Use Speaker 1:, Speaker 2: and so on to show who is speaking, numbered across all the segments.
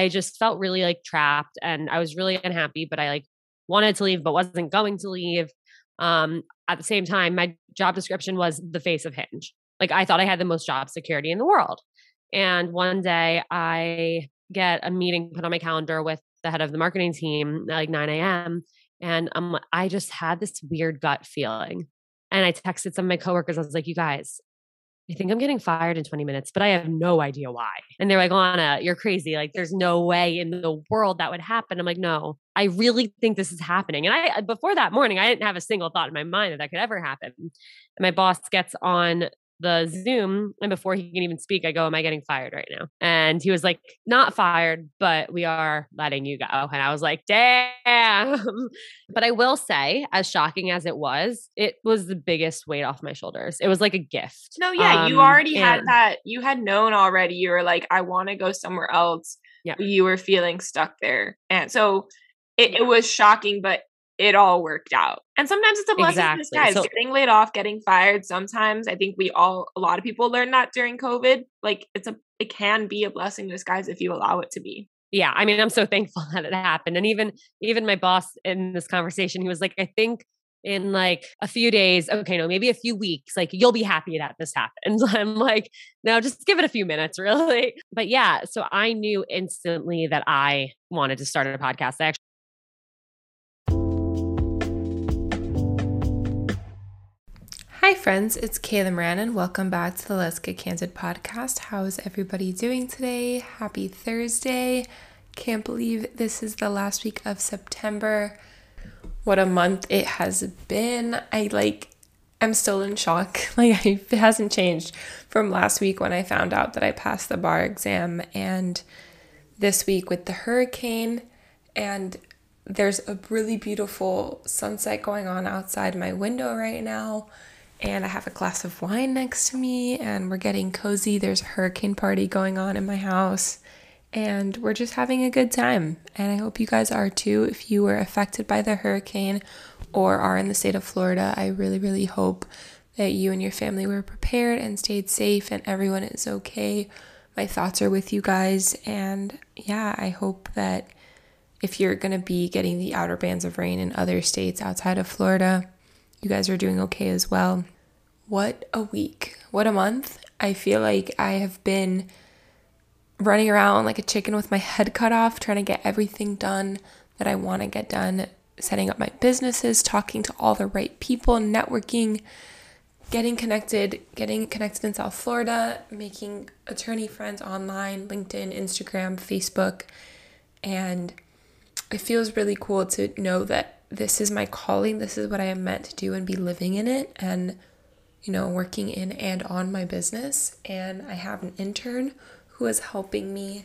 Speaker 1: I just felt really like trapped and I was really unhappy, but I like wanted to leave but wasn't going to leave. Um, at the same time, my job description was the face of Hinge. Like I thought I had the most job security in the world. And one day I get a meeting put on my calendar with the head of the marketing team at like 9 a.m. And um, I just had this weird gut feeling. And I texted some of my coworkers. I was like, you guys, I think I'm getting fired in 20 minutes, but I have no idea why. And they're like, Anna, you're crazy. Like, there's no way in the world that would happen. I'm like, no, I really think this is happening. And I, before that morning, I didn't have a single thought in my mind that that could ever happen. And my boss gets on the Zoom. And before he can even speak, I go, Am I getting fired right now? And he was like, Not fired, but we are letting you go. And I was like, Damn. but I will say, as shocking as it was, it was the biggest weight off my shoulders. It was like a gift.
Speaker 2: No, yeah, um, you already had that. You had known already. You were like, I want to go somewhere else. Yeah. You were feeling stuck there. And so it, it was shocking, but it all worked out. And sometimes it's a blessing exactly. in disguise. So, getting laid off, getting fired. Sometimes I think we all, a lot of people learned that during COVID. Like it's a, it can be a blessing in disguise if you allow it to be.
Speaker 1: Yeah, I mean, I'm so thankful that it happened. And even, even my boss in this conversation, he was like, I think in like a few days, okay, no, maybe a few weeks, like you'll be happy that this happened. I'm like, no, just give it a few minutes, really. But yeah, so I knew instantly that I wanted to start a podcast. I
Speaker 3: Hi, friends, it's Kayla Moran, and welcome back to the Let's Get Candid podcast. How is everybody doing today? Happy Thursday. Can't believe this is the last week of September. What a month it has been. I like, I'm still in shock. Like, it hasn't changed from last week when I found out that I passed the bar exam, and this week with the hurricane. And there's a really beautiful sunset going on outside my window right now and I have a glass of wine next to me, and we're getting cozy. There's a hurricane party going on in my house, and we're just having a good time. And I hope you guys are too. If you were affected by the hurricane or are in the state of Florida, I really, really hope that you and your family were prepared and stayed safe and everyone is okay. My thoughts are with you guys, and yeah, I hope that if you're going to be getting the outer bands of rain in other states outside of Florida, you guys are doing okay as well. What a week. What a month. I feel like I have been running around like a chicken with my head cut off, trying to get everything done that I want to get done, setting up my businesses, talking to all the right people, networking, getting connected, getting connected in South Florida, making attorney friends online, LinkedIn, Instagram, Facebook. And it feels really cool to know that this is my calling, this is what I am meant to do and be living in it and you know, working in and on my business. And I have an intern who is helping me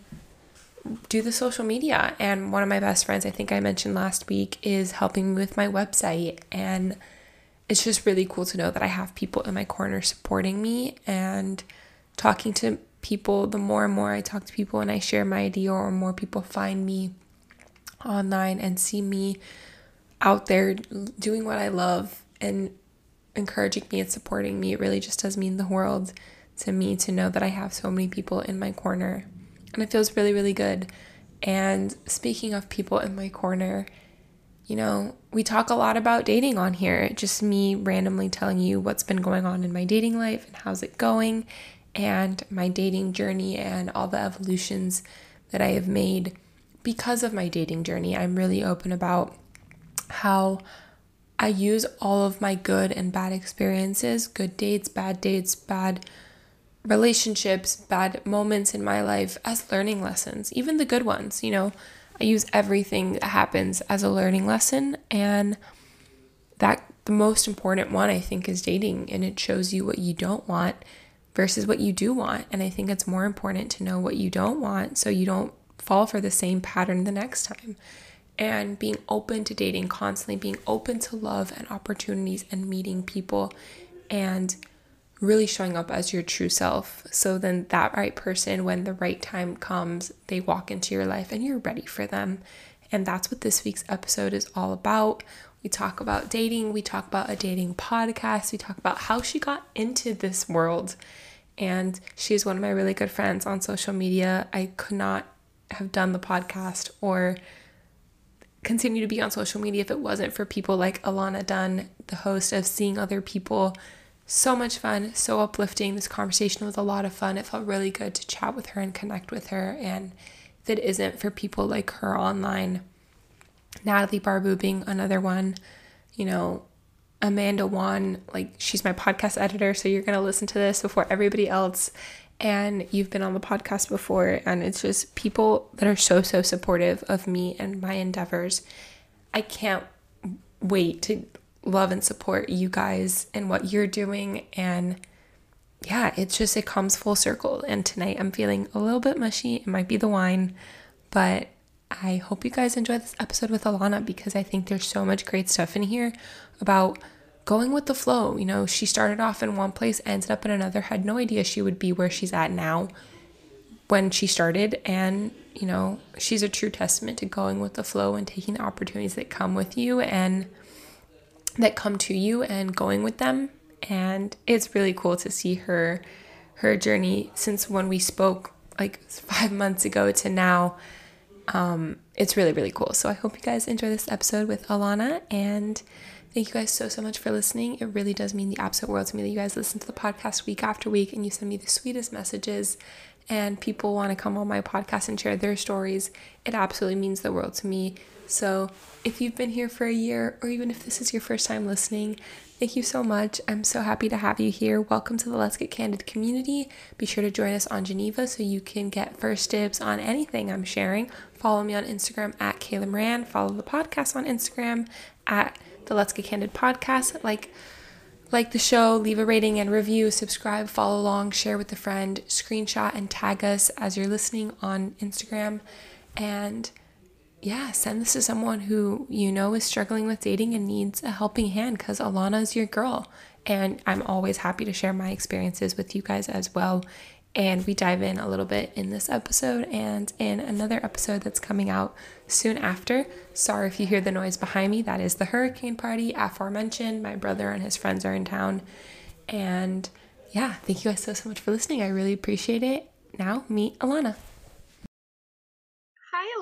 Speaker 3: do the social media. And one of my best friends, I think I mentioned last week, is helping me with my website. And it's just really cool to know that I have people in my corner supporting me and talking to people. The more and more I talk to people and I share my idea, or more people find me online and see me out there doing what I love and encouraging me and supporting me. It really just does mean the world to me to know that I have so many people in my corner. And it feels really, really good. And speaking of people in my corner, you know, we talk a lot about dating on here. Just me randomly telling you what's been going on in my dating life and how's it going, and my dating journey and all the evolutions that I have made because of my dating journey. I'm really open about how I use all of my good and bad experiences, good dates, bad dates, bad relationships, bad moments in my life as learning lessons, even the good ones, you know. I use everything that happens as a learning lesson and that the most important one I think is dating and it shows you what you don't want versus what you do want and I think it's more important to know what you don't want so you don't fall for the same pattern the next time and being open to dating constantly, being open to love and opportunities and meeting people and really showing up as your true self. So then that right person, when the right time comes, they walk into your life and you're ready for them. And that's what this week's episode is all about. We talk about dating, we talk about a dating podcast, we talk about how she got into this world. And she's one of my really good friends on social media. I could not have done the podcast or continue to be on social media if it wasn't for people like Ilana Dunn, the host of Seeing Other People. So much fun, so uplifting. This conversation was a lot of fun. It felt really good to chat with her and connect with her. And if it isn't for people like her online, Natalie Barbu being another one, you know, Amanda Wan, like she's my podcast editor, so you're going to listen to this before everybody else. And you've been on the podcast before, and it's just people that are so, so supportive of me and my endeavors. I can't wait to love and support you guys and what you're doing. And yeah, it's just, it comes full circle. And tonight I'm feeling a little bit mushy. It might be the wine, but I hope you guys enjoy this episode with Ilana because I think there's so much great stuff in here about going with the flow. You know, she started off in one place, ended up in another, had no idea she would be where she's at now when she started. And, you know, she's a true testament to going with the flow and taking the opportunities that come with you and that come to you and going with them. And it's really cool to see her her journey since when we spoke like 5 months ago to now um, it's really, really cool. So I hope you guys enjoy this episode with Ilana. And thank you guys so, so much for listening. It really does mean the absolute world to me that you guys listen to the podcast week after week and you send me the sweetest messages and people want to come on my podcast and share their stories. It absolutely means the world to me. So if you've been here for a year or even if this is your first time listening, Thank you so much. I'm so happy to have you here. Welcome to the Let's Get Candid community. Be sure to join us on Geneva so you can get first dibs on anything I'm sharing. Follow me on Instagram at Kayla Moran. Follow the podcast on Instagram at the Let's Get Candid podcast. Like, like the show, leave a rating and review, subscribe, follow along, share with a friend, screenshot and tag us as you're listening on Instagram. And yeah, send this to someone who you know is struggling with dating and needs a helping hand because Ilana is your girl. And I'm always happy to share my experiences with you guys as well. And we dive in a little bit in this episode and in another episode that's coming out soon after. Sorry if you hear the noise behind me. That is the hurricane party aforementioned. My brother and his friends are in town. And yeah, thank you guys so, so much for listening. I really appreciate it. Now, meet
Speaker 2: Ilana.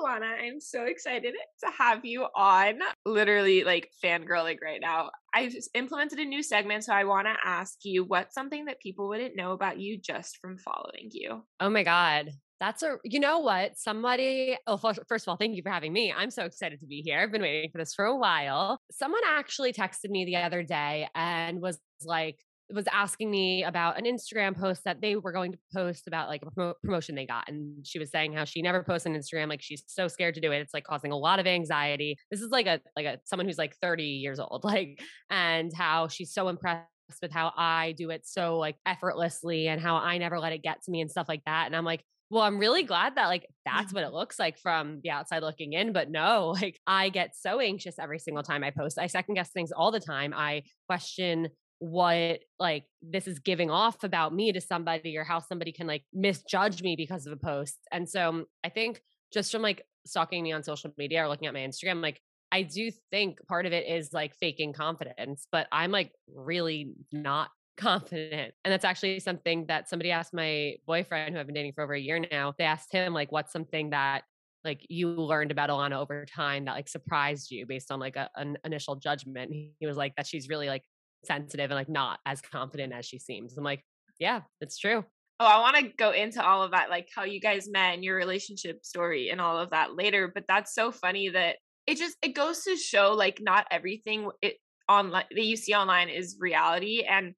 Speaker 2: I'm so excited to have you on. Literally, like fangirling right now. I just implemented a new segment, so I want to ask you what's something that people wouldn't know about you just from following you.
Speaker 1: Oh my god, that's a you know what somebody oh first of all thank you for having me i'm so excited to be here i've been waiting for this for a while someone actually texted me the other day and was like was asking me about an Instagram post that they were going to post about like a prom- promotion they got. And she was saying how she never posts on Instagram. Like she's so scared to do it. It's like causing a lot of anxiety. This is like a, like a, someone who's like 30 years old, like, and how she's so impressed with how I do it so like effortlessly and how I never let it get to me and stuff like that. And I'm like, well, I'm really glad that like that's what it looks like from the outside looking in. But no, like I get so anxious every single time I post. I second guess things all the time. I question what like this is giving off about me to somebody or how somebody can like misjudge me because of a post. And so um, I think just from like stalking me on social media or looking at my Instagram, like I do think part of it is like faking confidence, but I'm like really not confident. And that's actually something that somebody asked my boyfriend who I've been dating for over a year now. They asked him like what's something that like you learned about Ilana over time that like surprised you based on like a, an initial judgment. He was like that she's really like sensitive and like not as confident as she seems. I'm like, yeah, it's true.
Speaker 2: Oh, I want to go into all of that, like how you guys met and your relationship story and all of that later. But that's so funny that it just it goes to show like not everything it online that you see online is reality, and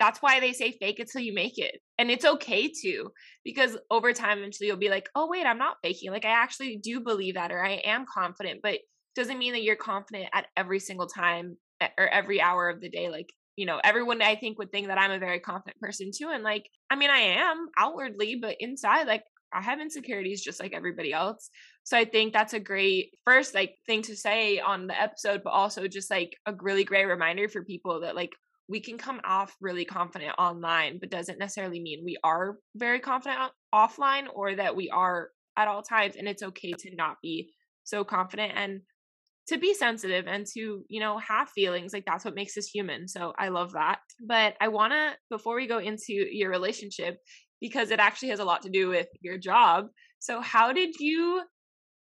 Speaker 2: that's why they say fake it till you make it, and it's okay to because over time eventually you'll be like, oh wait, I'm not faking. Like I actually do believe that, or I am confident, but doesn't mean that you're confident at every single time or every hour of the day like you know everyone i think would think that i'm a very confident person too and like i mean i am outwardly but inside like i have insecurities just like everybody else so i think that's a great first like thing to say on the episode but also just like a really great reminder for people that like we can come off really confident online but doesn't necessarily mean we are very confident offline or that we are at all times and it's okay to not be so confident and to be sensitive and to you know have feelings like that's what makes us human so i love that. But i want to before we go into your relationship because it actually has a lot to do with your job So, how did you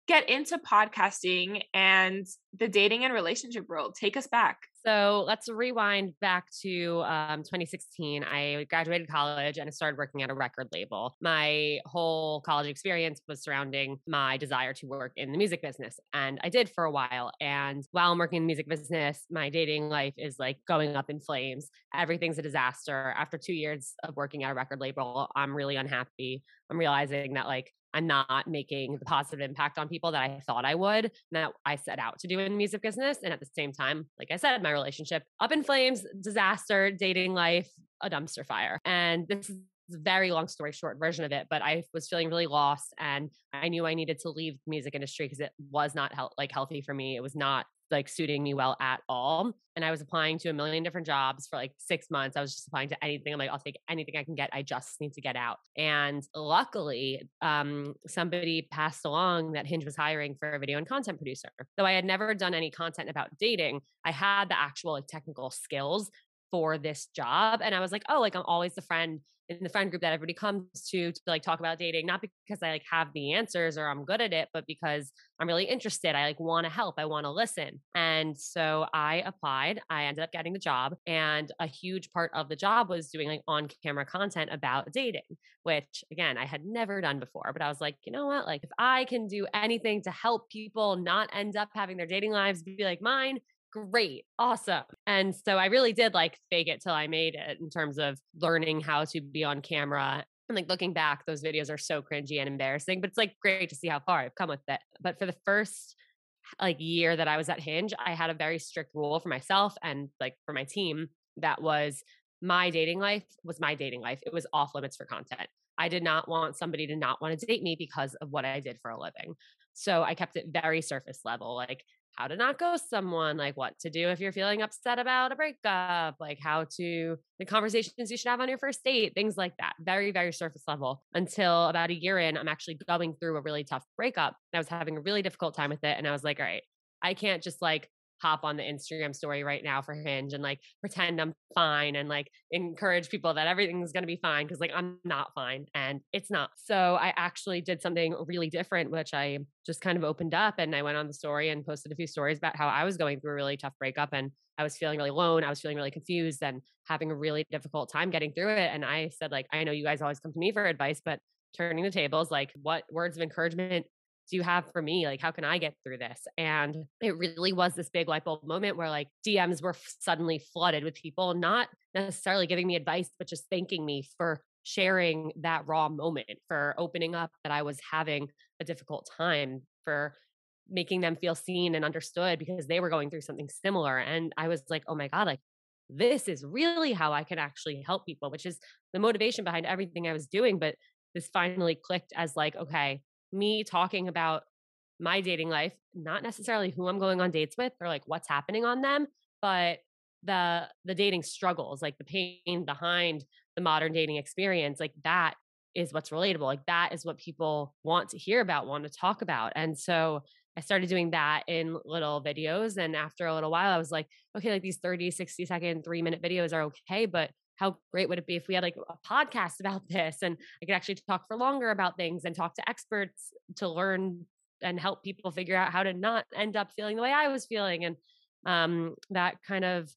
Speaker 2: get into podcasting and the dating and relationship world? Take us back.
Speaker 1: So let's rewind back to um, 2016. I graduated college and I started working at a record label. My whole college experience was surrounding my desire to work in the music business. And I did for a while. And while I'm working in the music business, my dating life is like going up in flames. Everything's a disaster. After two years of working at a record label, I'm really unhappy. I'm realizing that like I'm not making the positive impact on people that I thought I would, that I set out to do in the music business. And at the same time, like I said, my relationship up in flames, disaster, dating life, a dumpster fire. And this is a very long story short version of it, but I was feeling really lost and I knew I needed to leave the music industry because it was not like healthy for me. It was not like suiting me well at all. And I was applying to a million different jobs for like six months. I was just applying to anything. I'm like, I'll take anything I can get. I just need to get out. And luckily, um, somebody passed along that Hinge was hiring for a video and content producer. Though I had never done any content about dating, I had the actual like technical skills for this job. And I was like, oh, like I'm always the friend in the friend group that everybody comes to to like talk about dating, not because I like have the answers or I'm good at it, but because I'm really interested. I like want to help. I want to listen. And so I applied. I ended up getting the job. And a huge part of the job was doing like on camera content about dating, which again, I had never done before. But I was like, you know what? Like if I can do anything to help people not end up having their dating lives be like mine, great, awesome. And so I really did like fake it till I made it in terms of learning how to be on camera. And like looking back, those videos are so cringy and embarrassing, but it's like great to see how far I've come with it. But for the first like year that I was at Hinge, I had a very strict rule for myself and like for my team that was my dating life was my dating life. It was off limits for content. I did not want somebody to not want to date me because of what I did for a living. So I kept it very surface level. Like how to not ghost someone, like what to do if you're feeling upset about a breakup, like how to, the conversations you should have on your first date, things like that. Very, very surface level until about a year in, I'm actually going through a really tough breakup. I was having a really difficult time with it. And I was like, all right, I can't just like hop on the Instagram story right now for Hinge and like pretend I'm fine and like encourage people that everything's going to be fine because like I'm not fine and it's not. So I actually did something really different, which I just kind of opened up and I went on the story and posted a few stories about how I was going through a really tough breakup and I was feeling really alone. I was feeling really confused and having a really difficult time getting through it. And I said, like, I know you guys always come to me for advice, but turning the tables, like, what words of encouragement do you have for me? Like, how can I get through this? And it really was this big light bulb moment where like DMs were suddenly flooded with people, not necessarily giving me advice, but just thanking me for sharing that raw moment, for opening up that I was having a difficult time, for making them feel seen and understood because they were going through something similar. And I was like, oh my God, like, this is really how I can actually help people, which is the motivation behind everything I was doing. But this finally clicked as like, okay, me talking about my dating life, not necessarily who I'm going on dates with or like what's happening on them, but the the dating struggles, like the pain behind the modern dating experience, like that is what's relatable. Like that is what people want to hear about, want to talk about. And so I started doing that in little videos. And after a little while, I was like, okay, like these 30, 60 second, three minute videos are okay, but how great would it be if we had like a podcast about this and I could actually talk for longer about things and talk to experts to learn and help people figure out how to not end up feeling the way I was feeling. And um, that kind of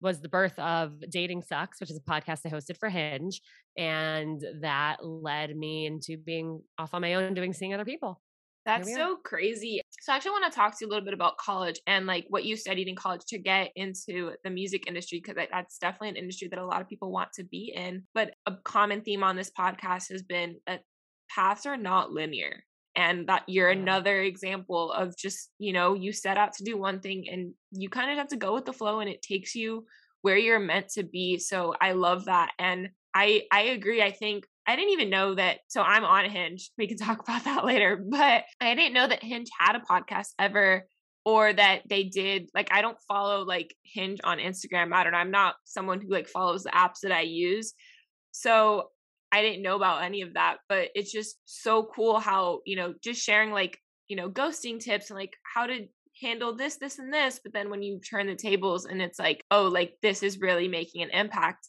Speaker 1: was the birth of Dating Sucks, which is a podcast I hosted for Hinge. And that led me into being off on my own doing seeing other people.
Speaker 2: That's so crazy. So I actually want to talk to you a little bit about college and like what you studied in college to get into the music industry because that's definitely an industry that a lot of people want to be in. But a common theme on this podcast has been that paths are not linear and that you're another example of just, you know, you set out to do one thing and you kind of have to go with the flow and it takes you where you're meant to be. So I love that and I I agree. I think I didn't even know that. So I'm on Hinge. We can talk about that later. But I didn't know that Hinge had a podcast ever or that they did. Like, I don't follow like Hinge on Instagram. I don't know. I'm not someone who like follows the apps that I use. So I didn't know about any of that. But it's just so cool how, you know, just sharing like, you know, ghosting tips and like how to handle this, this, and this. But then when you turn the tables and it's like, oh, like this is really making an impact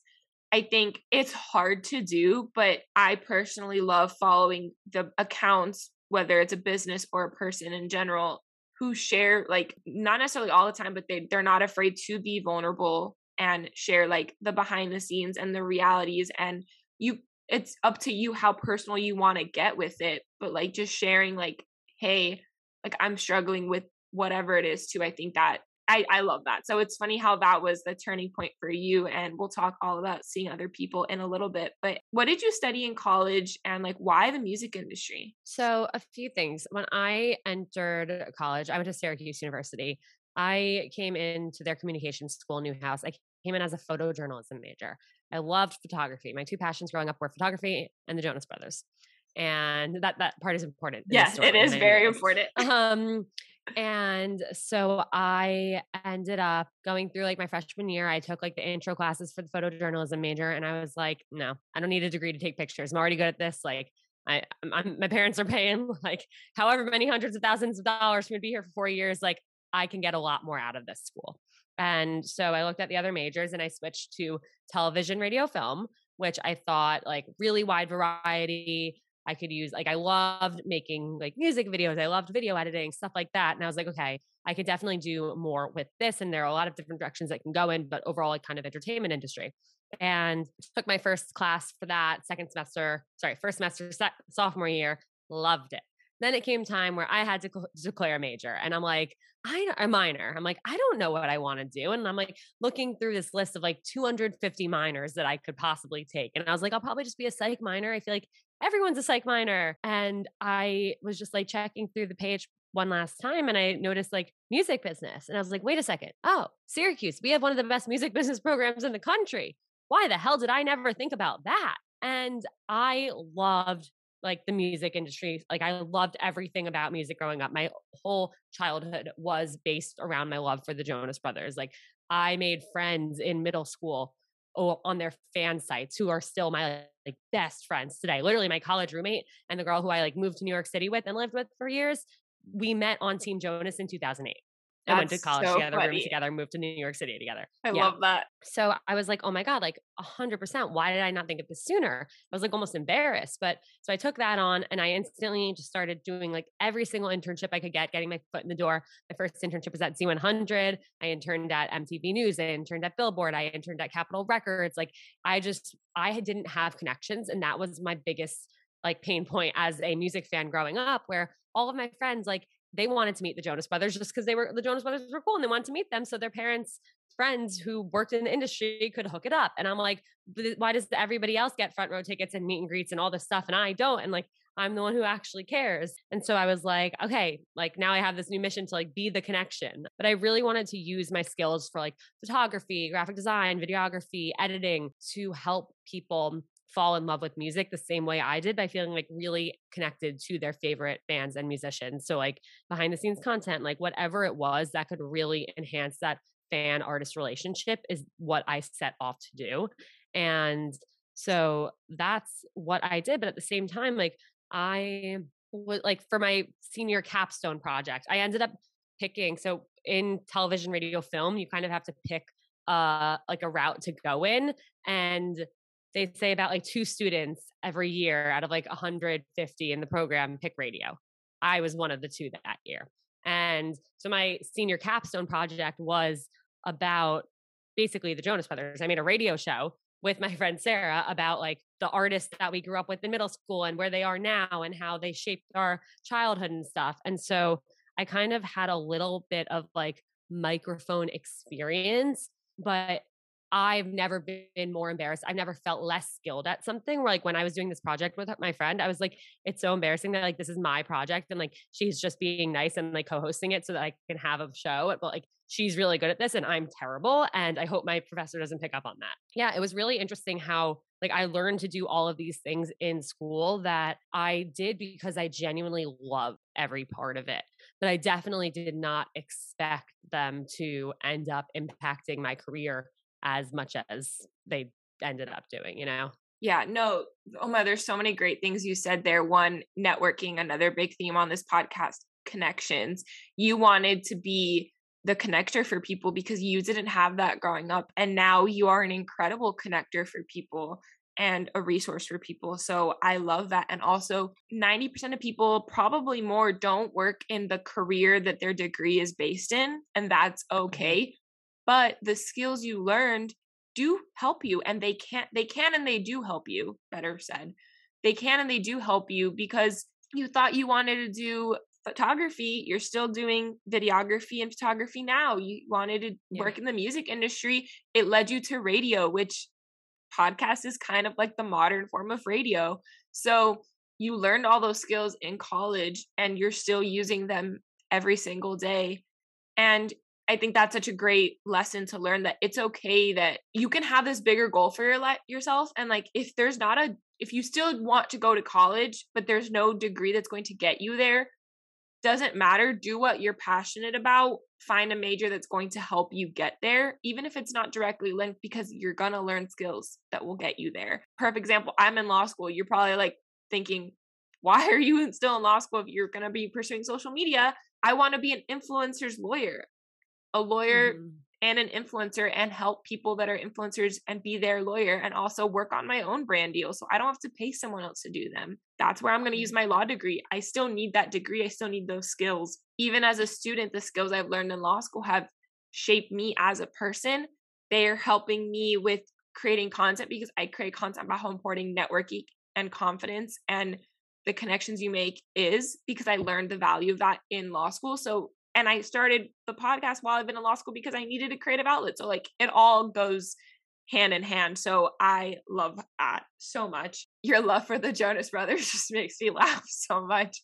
Speaker 2: I think it's hard to do, but I personally love following the accounts, whether it's a business or a person in general, who share like not necessarily all the time, but they they're not afraid to be vulnerable and share like the behind the scenes and the realities and you it's up to you how personal you want to get with it but like just sharing like hey like i'm struggling with whatever it is too i think that I, I love that. So it's funny how that was the turning point for you. And we'll talk all about seeing other people in a little bit. But what did you study in college and like why the music industry?
Speaker 1: So, a few things. When I entered college, I went to Syracuse University. I came into their communication school, Newhouse. I came in as a photojournalism major. I loved photography. My two passions growing up were photography and the Jonas Brothers and that that part is important.
Speaker 2: Yes, it is very important.
Speaker 1: Um, and so I ended up going through like my freshman year. I took like the intro classes for the photojournalism major, and I was like, no, I don't need a degree to take pictures. I'm already good at this. Like, I, I'm, my parents are paying like however many hundreds of thousands of dollars for me to be here for four years. Like, I can get a lot more out of this school. And so I looked at the other majors and I switched to television, radio, film, which I thought like really wide variety. I could use like I loved making like music videos. I loved video editing, stuff like that. And I was like, okay, I could definitely do more with this. And there are a lot of different directions that can go in, but overall, like kind of entertainment industry. And took my first class for that second semester, sorry, first semester, se- sophomore year, loved it. Then it came time where I had to cl- declare a major, and I'm like, I a minor. I'm like, I don't know what I want to do, and I'm like looking through this list of like 250 minors that I could possibly take, and I was like, I'll probably just be a psych minor. I feel like everyone's a psych minor, and I was just like checking through the page one last time and I noticed like music business. And I was like, wait a second. Oh, Syracuse, we have one of the best music business programs in the country. Why the hell did I never think about that? And I loved like the music industry. Like I loved everything about music growing up. My whole childhood was based around my love for the Jonas Brothers. Like I made friends in middle school oh, on their fan sites who are still my like best friends today. Literally my college roommate and the girl who I like moved to New York City with and lived with for years. We met on Team Jonas in 2008 and went to college so together, roomed together, moved to New York City together.
Speaker 2: I yeah. love that.
Speaker 1: So I was like, oh my God, like a hundred percent. Why did I not think of this sooner? I was like almost embarrassed. But so I took that on and I instantly just started doing like every single internship I could get, getting my foot in the door. My first internship was at Z100. I interned at MTV News. I interned at Billboard. I interned at Capitol Records. Like I just, I didn't have connections. And that was my biggest like pain point as a music fan growing up where all of my friends like they wanted to meet the Jonas Brothers just because they were the Jonas Brothers were cool and they wanted to meet them. So their parents, friends who worked in the industry could hook it up. And I'm like, why does everybody else get front row tickets and meet and greets and all this stuff and I don't? And like, I'm the one who actually cares. And so I was like, okay, like now I have this new mission to like be the connection. But I really wanted to use my skills for like photography, graphic design, videography, editing to help people fall in love with music the same way I did by feeling like really connected to their favorite bands and musicians. So, like behind the scenes content, like whatever it was that could really enhance that fan artist relationship is what I set off to do. And so that's what I did. But at the same time, like I was like for my senior capstone project, I ended up picking. So in television, radio, film, you kind of have to pick uh like a route to go in and they say about like two students every year out of like 150 in the program pick radio. I was one of the two that year. And so my senior capstone project was about basically the Jonas Brothers. I made a radio show with my friend Sarah about like the artists that we grew up with in middle school and where they are now and how they shaped our childhood and stuff. And so I kind of had a little bit of like microphone experience, but I've never been more embarrassed. I've never felt less skilled at something. Where like when I was doing this project with my friend, I was like, it's so embarrassing that like this is my project and like she's just being nice and like co-hosting it so that I can have a show. But like she's really good at this and I'm terrible. And I hope my professor doesn't pick up on that. Yeah, it was really interesting how like I learned to do all of these things in school that I did because I genuinely love every part of it. But I definitely did not expect them to end up impacting my career as much as they ended up doing, you know?
Speaker 2: Yeah, no, Oma, there's so many great things you said there. One, networking, another big theme on this podcast, connections. You wanted to be the connector for people because you didn't have that growing up and now you are an incredible connector for people and a resource for people. So I love that. And also, 90% of people, probably more, don't work in the career that their degree is based in, and that's mm-hmm. okay. But the skills you learned do help you, and they can, they can, and they do help you. Better said, they can and they do help you because you thought you wanted to do photography you're still doing videography and photography now you wanted to yeah. work in the music industry it led you to radio which podcast is kind of like the modern form of radio. So you learned all those skills in college and you're still using them every single day. And I think that's such a great lesson to learn that it's okay that you can have this bigger goal for your life yourself and like if there's not a if you still want to go to college but there's no degree that's going to get you there doesn't matter do what you're passionate about find a major that's going to help you get there even if it's not directly linked because you're going to learn skills that will get you there. Perfect example i'm in law school you're probably like thinking why are you still in law school if you're going to be pursuing social media? I want to be an influencer's lawyer a lawyer mm-hmm and an influencer and help people that are influencers and be their lawyer and also work on my own brand deal so I don't have to pay someone else to do them. That's where I'm going to use my law degree. I still need that degree. I still need those skills. Even as a student, the skills I've learned in law school have shaped me as a person. They are helping me with creating content because I create content about how important networking and confidence and the connections you make is because I learned the value of that in law school. So and I started the podcast while I've been in law school because I needed a creative outlet. So like it all goes hand in hand. So I love that so much. Your love for the Jonas Brothers just makes me laugh so much.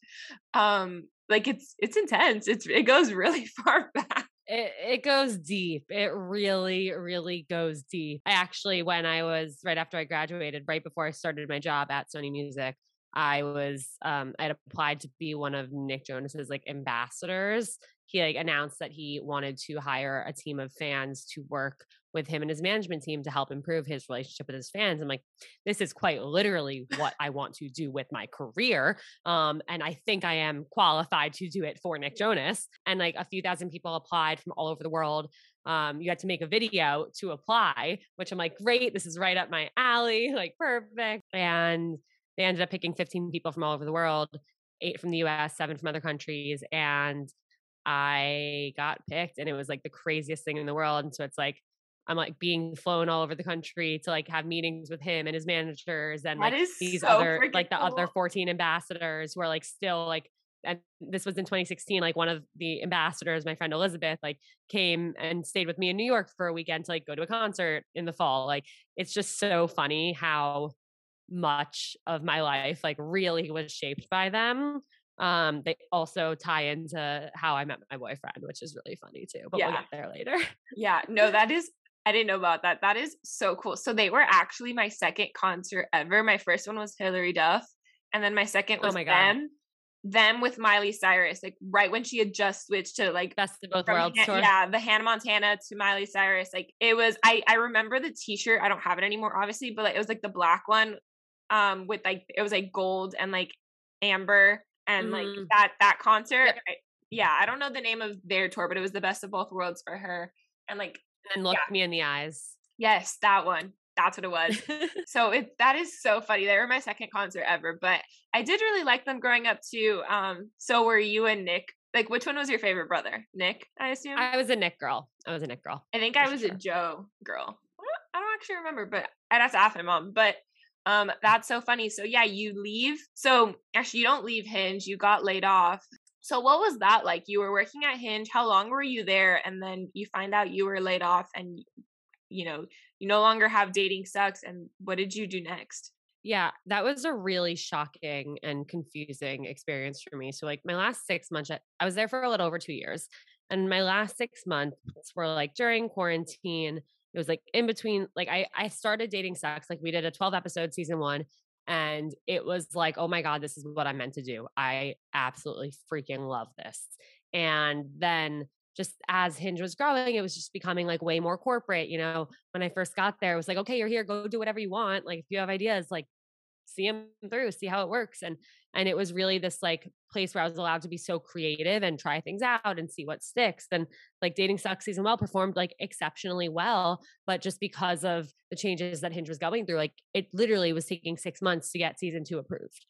Speaker 2: Um like it's it's intense. It's it goes really far back.
Speaker 1: It, it goes deep. It really, really goes deep. I actually, when I was right after I graduated, right before I started my job at Sony Music, I was um I applied to be one of Nick Jonas's like ambassadors he like announced that he wanted to hire a team of fans to work with him and his management team to help improve his relationship with his fans. I'm like, this is quite literally what I want to do with my career. Um, and I think I am qualified to do it for Nick Jonas. And like a few thousand people applied from all over the world. Um, you had to make a video to apply, which I'm like, great, this is right up my alley, like perfect. And they ended up picking 15 people from all over the world, eight from the US, seven from other countries. And I got picked and it was like the craziest thing in the world. And so it's like, I'm like being flown all over the country to like have meetings with him and his managers and that like these so other like the cool. other 14 ambassadors who are like still like and this was in 2016 like one of the ambassadors my friend elizabeth like came and stayed with me in new york for a weekend to like go to a concert in the fall like it's just so funny how much of my life like really was shaped by them um, they also tie into how I met my boyfriend, which is really funny too. But yeah. we'll get there later.
Speaker 2: yeah, no, that is I didn't know about that. That is so cool. So they were actually my second concert ever. My first one was Hilary Duff, and then my second oh was oh my them. Them with Miley Cyrus, like right when she had just switched to like
Speaker 1: best of both worlds.
Speaker 2: Han- yeah, the Hannah Montana to Miley Cyrus. Like it was. I I remember the T-shirt. I don't have it anymore, obviously, but like, it was like the black one, um, with like it was like gold and like amber and mm. like mm-hmm. that that concert yep. I, yeah i don't know the name of their tour but it was the best of both worlds for her and like
Speaker 1: and look yeah. me in the eyes
Speaker 2: yes that one that's what it was so it that is so funny they were my second concert ever but i did really like them growing up too um so were you and nick like which one was your favorite brother nick i assume
Speaker 1: i was a nick girl i was a nick girl
Speaker 2: i think i was sure. a joe girl i don't actually remember but i'd have to ask my mom but um, that's so funny. So yeah, you leave. So actually, you don't leave Hinge. You got laid off. So what was that like? You were working at Hinge. How long were you there? And then you find out you were laid off, and you know you no longer have dating sucks. And what did you do next?
Speaker 1: Yeah, that was a really shocking and confusing experience for me. So like my last six months, I was there for a little over two years, and my last six months were like during quarantine it was like in between like i i started dating sucks like we did a 12 episode season one and it was like oh my god this is what i'm meant to do. I absolutely freaking love this. And then just as hinge was growing it was just becoming like way more corporate you know? When i first got there it was like okay you're here go do whatever you want like if you have ideas like see them through see how it works. And And it was really this like place where I was allowed to be so creative and try things out and see what sticks. Then like dating sucks season well performed like exceptionally well, but just because of the changes that Hinge was going through, like it literally was taking six months to get season two approved.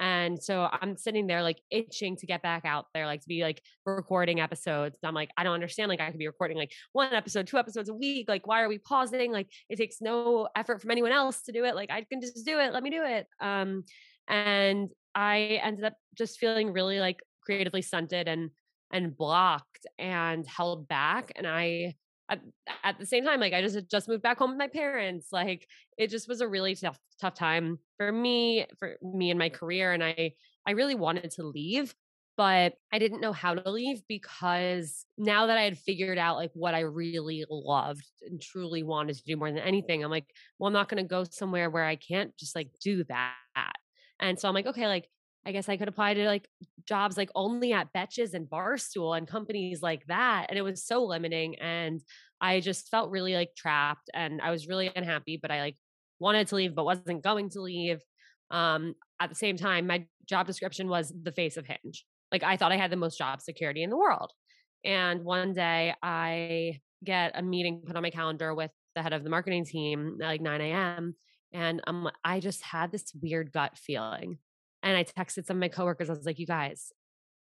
Speaker 1: And so I'm sitting there like itching to get back out there, like to be like recording episodes. I'm like, I don't understand. Like I could be recording like one episode, two episodes a week. Like, why are we pausing? Like it takes no effort from anyone else to do it. Like I can just do it. Let me do it. Um, and I ended up just feeling really like creatively stunted and and blocked and held back and I at, at, the same time like I just just moved back home with my parents like it just was a really tough tough time for me for me and my career and I I really wanted to leave but I didn't know how to leave because now that I had figured out like what I really loved and truly wanted to do more than anything I'm like well I'm not going to go somewhere where I can't just like do that and so I'm like, okay, like I guess I could apply to like jobs like only at Betches and Barstool and companies like that. And it was so limiting. And I just felt really like trapped and I was really unhappy, but I like wanted to leave, but wasn't going to leave. Um, at the same time, my job description was the face of Hinge. Like I thought I had the most job security in the world. And one day I get a meeting put on my calendar with the head of the marketing team at like 9 a.m. And um, I just had this weird gut feeling. And I texted some of my coworkers. I was like, you guys,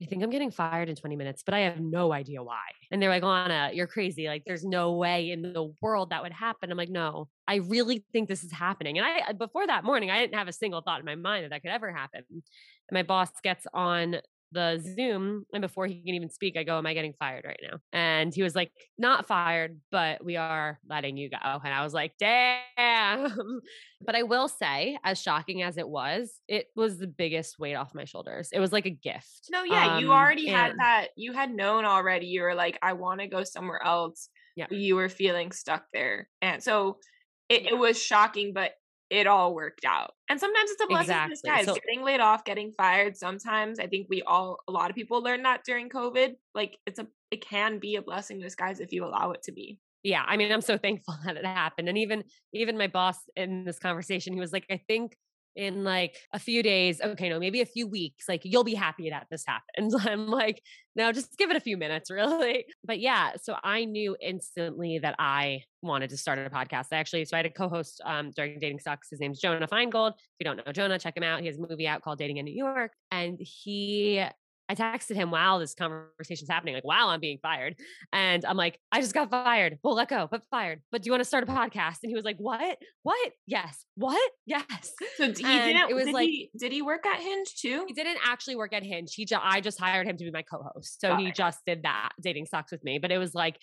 Speaker 1: I think I'm getting fired in 20 minutes, but I have no idea why. And they're like, Lana, you're crazy. Like, there's no way in the world that would happen. I'm like, no, I really think this is happening. And I, before that morning, I didn't have a single thought in my mind that that could ever happen. And my boss gets on the Zoom. And before he can even speak, I go, Am I getting fired right now? And he was like, Not fired, but we are letting you go. And I was like, Damn. but I will say, as shocking as it was, it was the biggest weight off my shoulders. It was like a gift.
Speaker 2: No, yeah, um, you already and- had that. You had known already. You were like, I want to go somewhere else. Yeah. You were feeling stuck there. And so it, it was shocking, but it all worked out. And sometimes it's a blessing exactly. in disguise. So, getting laid off, getting fired. Sometimes I think we all, a lot of people learn that during COVID. Like it's a, it can be a blessing in disguise if you allow it to be.
Speaker 1: Yeah, I mean, I'm so thankful that it happened. And even, even my boss in this conversation, he was like, I think in like a few days, okay, no, maybe a few weeks, like you'll be happy that this happens. I'm like, no, just give it a few minutes, really. But yeah, so I knew instantly that I wanted to start a podcast. I actually, so I had a co-host um, during Dating Sucks. His name's Jonah Feingold. If you don't know Jonah, check him out. He has a movie out called Dating in New York. And he I texted him while this conversation's happening, like, wow, I'm being fired. And I'm like, I just got fired. Well, let go, but fired. But do you want to start a podcast? And he was like, what? What? Yes. What? Yes.
Speaker 2: So he didn't, it was did like, he, did he work at Hinge too?
Speaker 1: He didn't actually work at Hinge. He I just hired him to be my co-host. So got he it. just did that dating sucks with me. But it was like,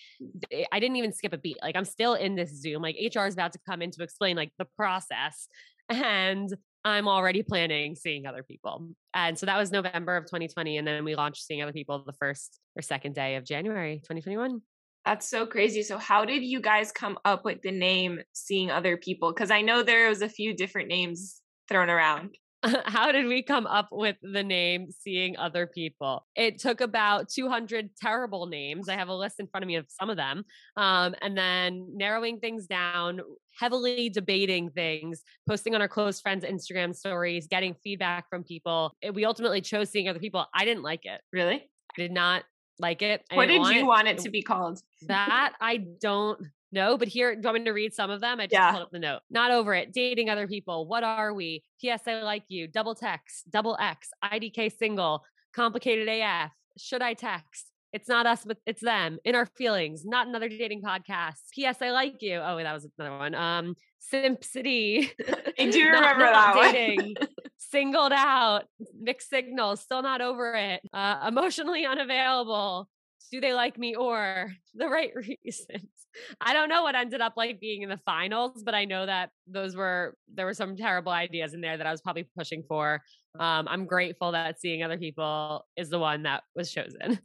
Speaker 1: I didn't even skip a beat. Like I'm still in this Zoom. Like HR is about to come in to explain like the process. And I'm already planning seeing other people. And so that was November of 2020. And then we launched Seeing Other People the first or second day of January 2021.
Speaker 2: That's so crazy. So, how did you guys come up with the name Seeing Other People? Because I know there was a few different names thrown around.
Speaker 1: how did we come up with the name Seeing Other People? It took about 200 terrible names. I have a list in front of me of some of them. Um, and then narrowing things down, heavily debating things, posting on our close friends' Instagram stories, getting feedback from people. We ultimately chose Seeing Other People. I didn't like it.
Speaker 2: Really?
Speaker 1: I did not like it.
Speaker 2: I what did you want it to be called?
Speaker 1: that I don't no, but here, do you want me to read some of them? I just yeah. pulled up the note. Not over it. Dating other people. What are we? P.S. I like you. Double text. Double X. IDK single. Complicated AF. Should I text? It's not us, but it's them. In our feelings. Not another dating podcast. P.S. I like you. Oh, that was another one. Um, Simp City.
Speaker 2: I do remember not, that dating.
Speaker 1: Singled out. Mixed signals. Still not over it. Uh, emotionally unavailable do they like me or the right reasons? I don't know what ended up like being in the finals but i know that those were there were some terrible ideas in there that i was probably pushing for. Um, i'm grateful that seeing other people is the one that was chosen.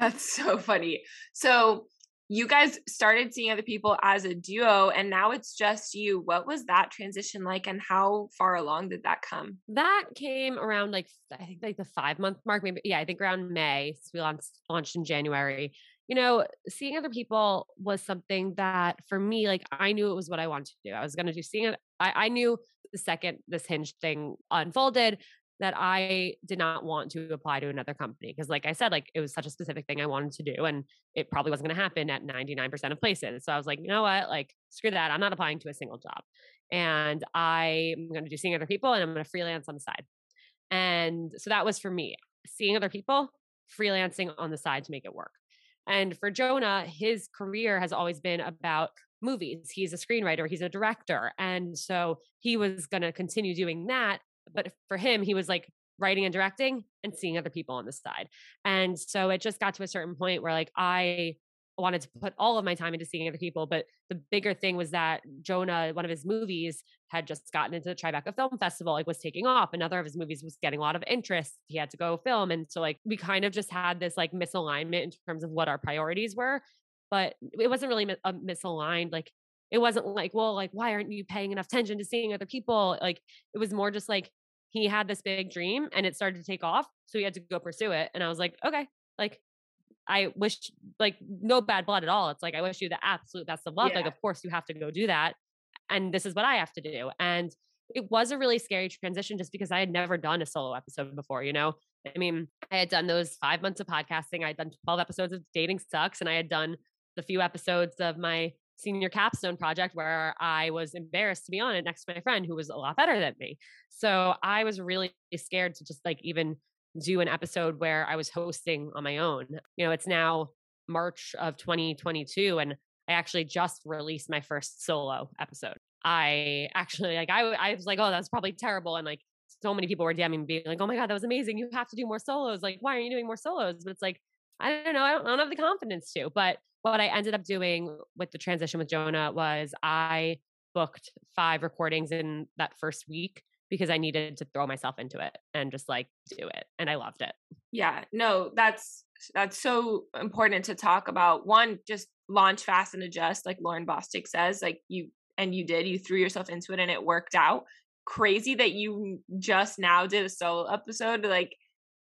Speaker 2: That's so funny. So you guys started seeing other people as a duo and now it's just you. What was that transition like and how far along did that come?
Speaker 1: That came around like i think like the five month mark maybe yeah i think around may so we launched, launched in january. You know seeing other people was something that for me like i knew it was what i wanted to do. I was going to do seeing it I, I knew the second this hinge thing unfolded that I did not want to apply to another company because, like I said, like it was such a specific thing I wanted to do, and it probably wasn't going to happen at 99% of places. So I was like, you know what, like screw that, I'm not applying to a single job, and I'm going to do seeing other people, and I'm going to freelance on the side. And so that was for me, seeing other people, freelancing on the side to make it work. And for Jonah, his career has always been about movies. He's a screenwriter, he's a director. And so he was going to continue doing that but for him, he was like writing and directing and seeing other people on the side. And so it just got to a certain point where like I wanted to put all of my time into seeing other people. But the bigger thing was that Jonah, one of his movies, had just gotten into the Tribeca Film Festival, like was taking off. Another of his movies was getting a lot of interest. He had to go film. And so like we kind of just had this like misalignment in terms of what our priorities were. But it wasn't really a uh, misaligned. Like it wasn't like, well, like, why aren't you paying enough attention to seeing other people? Like, it was more just like he had this big dream and it started to take off. So he had to go pursue it. And I was like, okay, like, I wish, like, no bad blood at all. It's like, I wish you the absolute best of luck. Yeah. Like, of course, you have to go do that. And this is what I have to do. And it was a really scary transition just because I had never done a solo episode before, you know? I mean, I had done those five months of podcasting, I had done 12 episodes of Dating Sucks, and I had done the few episodes of my senior capstone project where I was embarrassed to be on it next to my friend who was a lot better than me. So I was really scared to just like even do an episode where I was hosting on my own. You know, it's now March of 2022 and I actually just released my first solo episode. I actually like I I was like, oh, that's probably terrible and like so many people were DMing being like, oh my God, that was amazing. You have to do more solos. Like, why are you doing more solos? But it's like, I don't know. I don't, I don't have the confidence to. But what I ended up doing with the transition with Jonah was I booked five recordings in that first week because I needed to throw myself into it and just like do it. And I loved it.
Speaker 2: Yeah, no, that's that's so important to talk about. One, just launch fast and adjust, like Lauryn Bosstick says. Like you and you did, you threw yourself into it and it worked out. Crazy that you just now did a solo episode. Like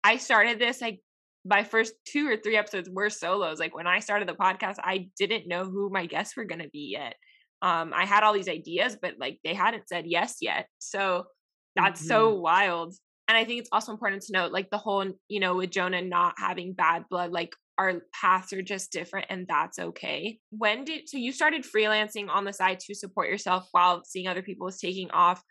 Speaker 2: I started this like my first two or three episodes were solos. Like when I started the podcast, I didn't know who my guests were going to be yet. Um, I had all these ideas, but like they hadn't said yes yet. So that's mm-hmm. so wild. And I think it's also important to note, like the whole, you know, with Jonah not having bad blood, like our paths are just different and that's okay. When did, so you started freelancing on the side to support yourself while seeing other people was taking off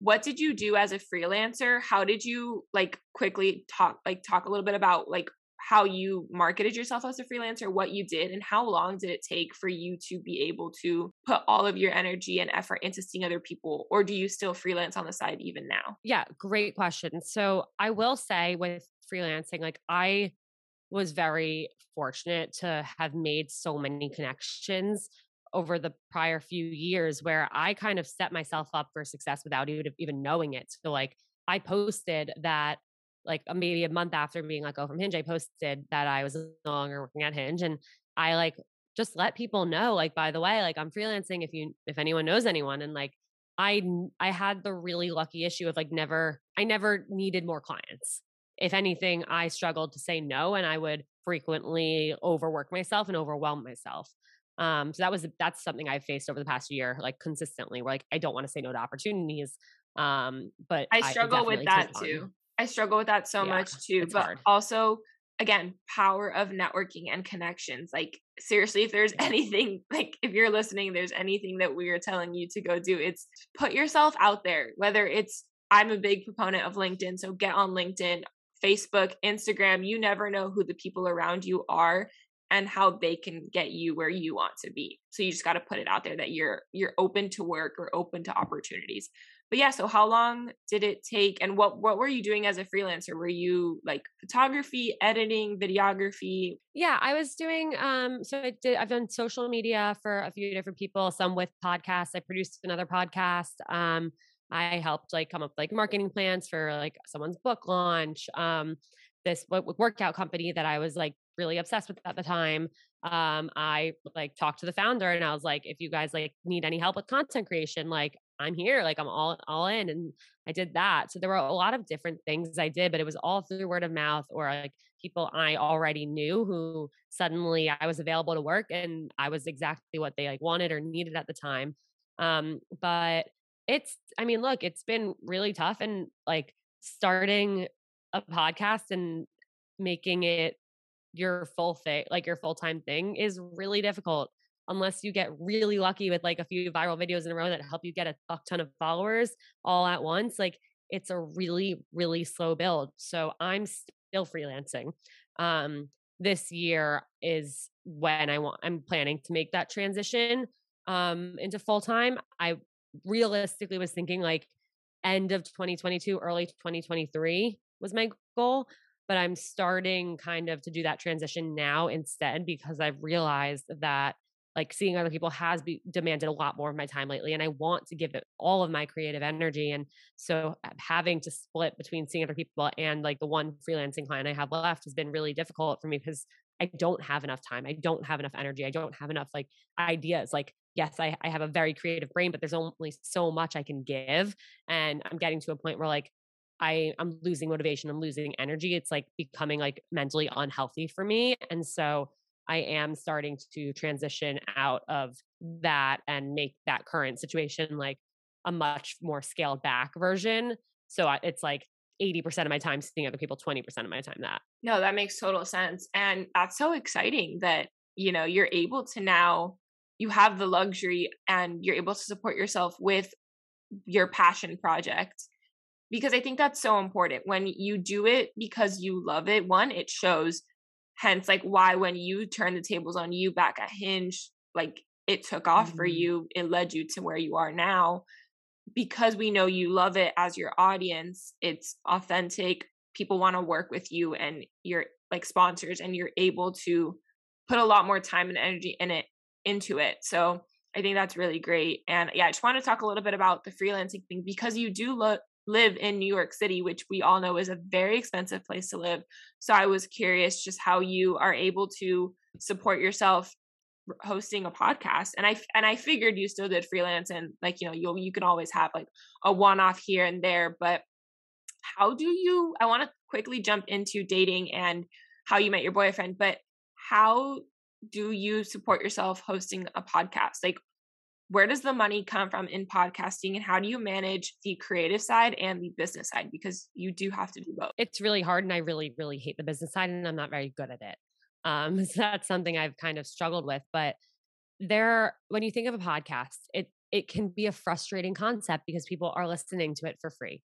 Speaker 2: what did you do as a freelancer how did you like quickly talk like talk a little bit about like how you marketed yourself as a freelancer what you did and how long did it take for you to be able to put all of your energy and effort into seeing other people or do you still freelance on the side even now
Speaker 1: yeah great question so i will say with freelancing like i was very fortunate to have made so many connections over the prior few years where I kind of set myself up for success without even knowing it. So like I posted that like maybe a month after being let go from Hinge, I posted that I was no longer working at Hinge and I like just let people know like by the way like I'm freelancing if you if anyone knows anyone and like I I had the really lucky issue of like never I never needed more clients. If anything, I struggled to say no and I would frequently overwork myself and overwhelm myself. Um, so that was that's something I've faced over the past year, like consistently. Where like I don't want to say no to opportunities, um, but
Speaker 2: I struggle I with that too. I struggle with that so yeah, much too. But hard. also, again, power of networking and connections. Like seriously, if there's anything, like if you're listening, there's anything that we are telling you to go do, it's put yourself out there. Whether it's I'm a big proponent of LinkedIn, so get on LinkedIn. Facebook, Instagram, you never know who the people around you are and how they can get you where you want to be. So you just got to put it out there that you're you're open to work or open to opportunities. But yeah, so how long did it take and what what were you doing as a freelancer? Were you like photography, editing, videography?
Speaker 1: Yeah, I was doing um so I did I've done social media for a few different people, some with podcasts. I produced another podcast. Um I helped like come up like marketing plans for like someone's book launch. Um this workout company that I was like really obsessed with at the time um i like talked to the founder and i was like if you guys like need any help with content creation like i'm here like i'm all all in and i did that. So there were a lot of different things i did but it was all through word of mouth or like people i already knew who suddenly i was available to work and i was exactly what they like wanted or needed at the time. Um but it's i mean look it's been really tough and like starting a podcast and making it your full thing, like your full time thing, is really difficult unless you get really lucky with like a few viral videos in a row that help you get a fuck ton of followers all at once. Like it's a really, really slow build. So I'm still freelancing. Um, this year is when I want, I'm planning to make that transition um, into full time. I realistically was thinking like end of 2022, early 2023 was my goal. But I'm starting kind of to do that transition now instead because I've realized that like seeing other people has be, demanded a lot more of my time lately and i want to give it all of my creative energy and so uh, having to split between seeing other people and like the one freelancing client i have left has been really difficult for me because i don't have enough time i don't have enough energy i don't have enough like ideas like yes I, I have a very creative brain but there's only so much i can give and i'm getting to a point where like I I'm losing motivation, I'm losing energy. It's like becoming like mentally unhealthy for me. And so I am starting to transition out of that and make that current situation like a much more scaled back version. So it's like 80% of my time seeing other people, 20% of my time that.
Speaker 2: No, that makes total sense. And that's so exciting that, you know, you're able to now, you have the luxury and you're able to support yourself with your passion project. Because I think that's so important. When you do it because you love it, one, it shows hence like why when you turn the tables on you back at hinge like it took off mm-hmm. for you it led you to where you are now. Because we know you love it as your audience it's authentic people want to work with you and you're like sponsors and you're able to put a lot more time and energy in it into it. So i think that's really great. And yeah i just want to talk a little bit about the freelancing thing because you do look live in New York City, which we all know is a very expensive place to live. So I was curious just how you are able to support yourself hosting a podcast and i and i figured you still did freelance and like you know you you can always have like a one off here and there but how do you i want to quickly jump into dating and how you met your boyfriend but how do you support yourself hosting a podcast like where does the money come from in podcasting and how do you manage the creative side and the business side? Because you do have to do both.
Speaker 1: It's really hard and i really really hate the business side and i'm not very good at it. Um so that's something i've kind of struggled with but there when you think of a podcast it it can be a frustrating concept because people are listening to it for free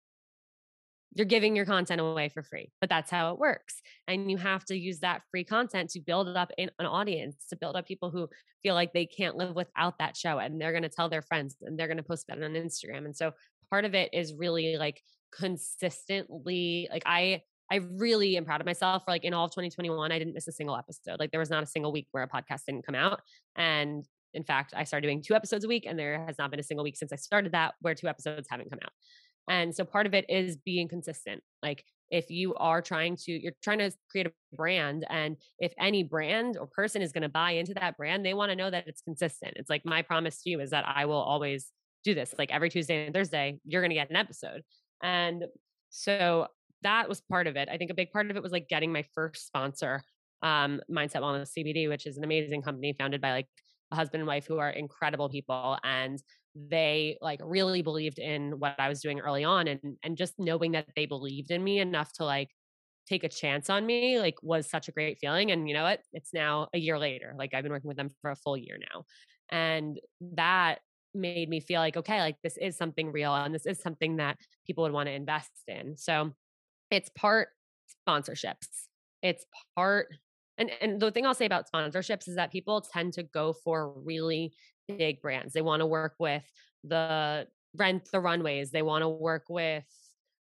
Speaker 1: you're giving your content away for free but that's how it works and you have to use that free content to build up in an audience to build up people who feel like they can't live without that show and they're going to tell their friends and they're going to post that on instagram and so part of it is really like consistently like i i really am proud of myself for like in all of 2021 i didn't miss a single episode like there was not a single week where a podcast didn't come out and in fact i started doing two episodes a week and there has not been a single week since i started that where two episodes haven't come out and so part of it is being consistent. Like if you are trying to, you're trying to create a brand, and if any brand or person is going to buy into that brand, they want to know that it's consistent. It's like my promise to you is that I will always do this. Like every Tuesday and Thursday, you're going to get an episode. And so that was part of it. I think a big part of it was like getting my first sponsor, um, Mindset Wellness CBD, which is an amazing company founded by like a husband and wife who are incredible people. And they like really believed in what I was doing early on and and just knowing that they believed in me enough to like take a chance on me like was such a great feeling and you know what? It's now a year later like I've been working with them for a full year now and that made me feel like okay like this is something real and this is something that people would want to invest in. So it's part sponsorships. It's part and and the thing I'll say about sponsorships is that people tend to go for really big brands. They want to work with the rent the runways. They want to work with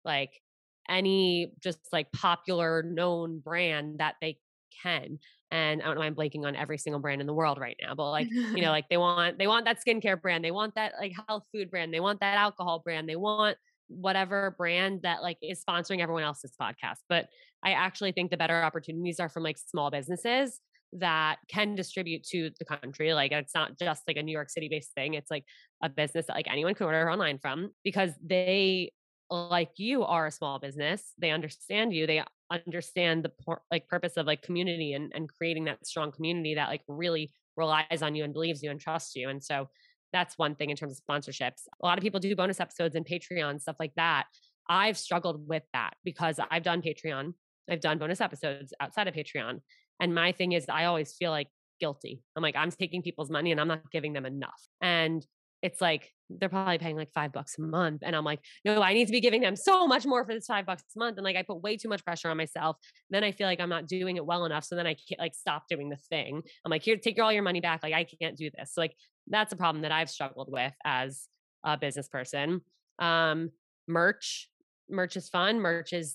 Speaker 1: like any just like popular known brand that they can. And I don't know, I'm blanking on every single brand in the world right now, but like, you know, like they want they want that skincare brand, they want that like health food brand, they want that alcohol brand, they want whatever brand that like is sponsoring everyone else's podcast. But I actually think the better opportunities are from like small businesses that can distribute to the country. Like it's not just like a New York City based thing. It's like a business that like anyone can order online from because they like you are a small business. They understand you. They understand the like purpose of like community and, and creating that strong community that like really relies on you and believes you and trusts you. And so that's one thing in terms of sponsorships. A lot of people do bonus episodes and Patreon, stuff like that. I've struggled with that because I've done Patreon, I've done bonus episodes outside of Patreon. And my thing is, I always feel like guilty. I'm like, I'm taking people's money and I'm not giving them enough. And it's like they're probably paying like five bucks a month. And I'm like, no, I need to be giving them so much more for this five bucks a month. And like I put way too much pressure on myself. Then I feel like I'm not doing it well enough. So then I can't like stop doing the thing. I'm like, here, take all your money back. Like I can't do this. So like that's a problem that I've struggled with as a business person. Um, merch, merch is fun. Merch is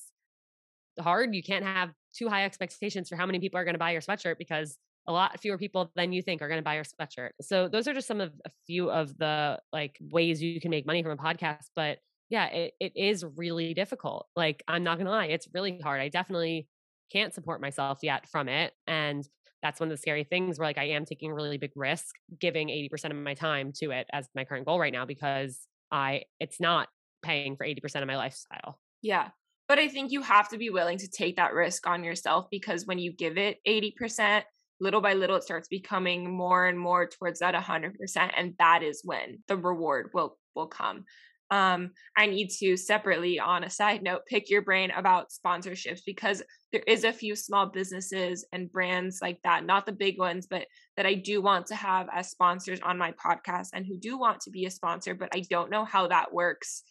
Speaker 1: hard. You can't have too high expectations for how many people are going to buy your sweatshirt because a lot fewer people than you think are going to buy your sweatshirt. So those are just some of a few of the like ways you can make money from a podcast. But yeah, it, it is really difficult. Like I'm not gonna lie, it's really hard. I definitely can't support myself yet from it. And that's one of the scary things where like I am taking a really big risk giving 80% of my time to it as my current goal right now because I it's not paying for 80% of my lifestyle.
Speaker 2: Yeah. But I think you have to be willing to take that risk on yourself because when you give it 80%, little by little it starts becoming more and more towards that 100% and that is when the reward will will come. Um, I need to separately, on a side note, pick your brain about sponsorships because there is a few small businesses and brands like that, not the big ones, but that I do want to have as sponsors on my podcast and who do want to be a sponsor, but I don't know how that works,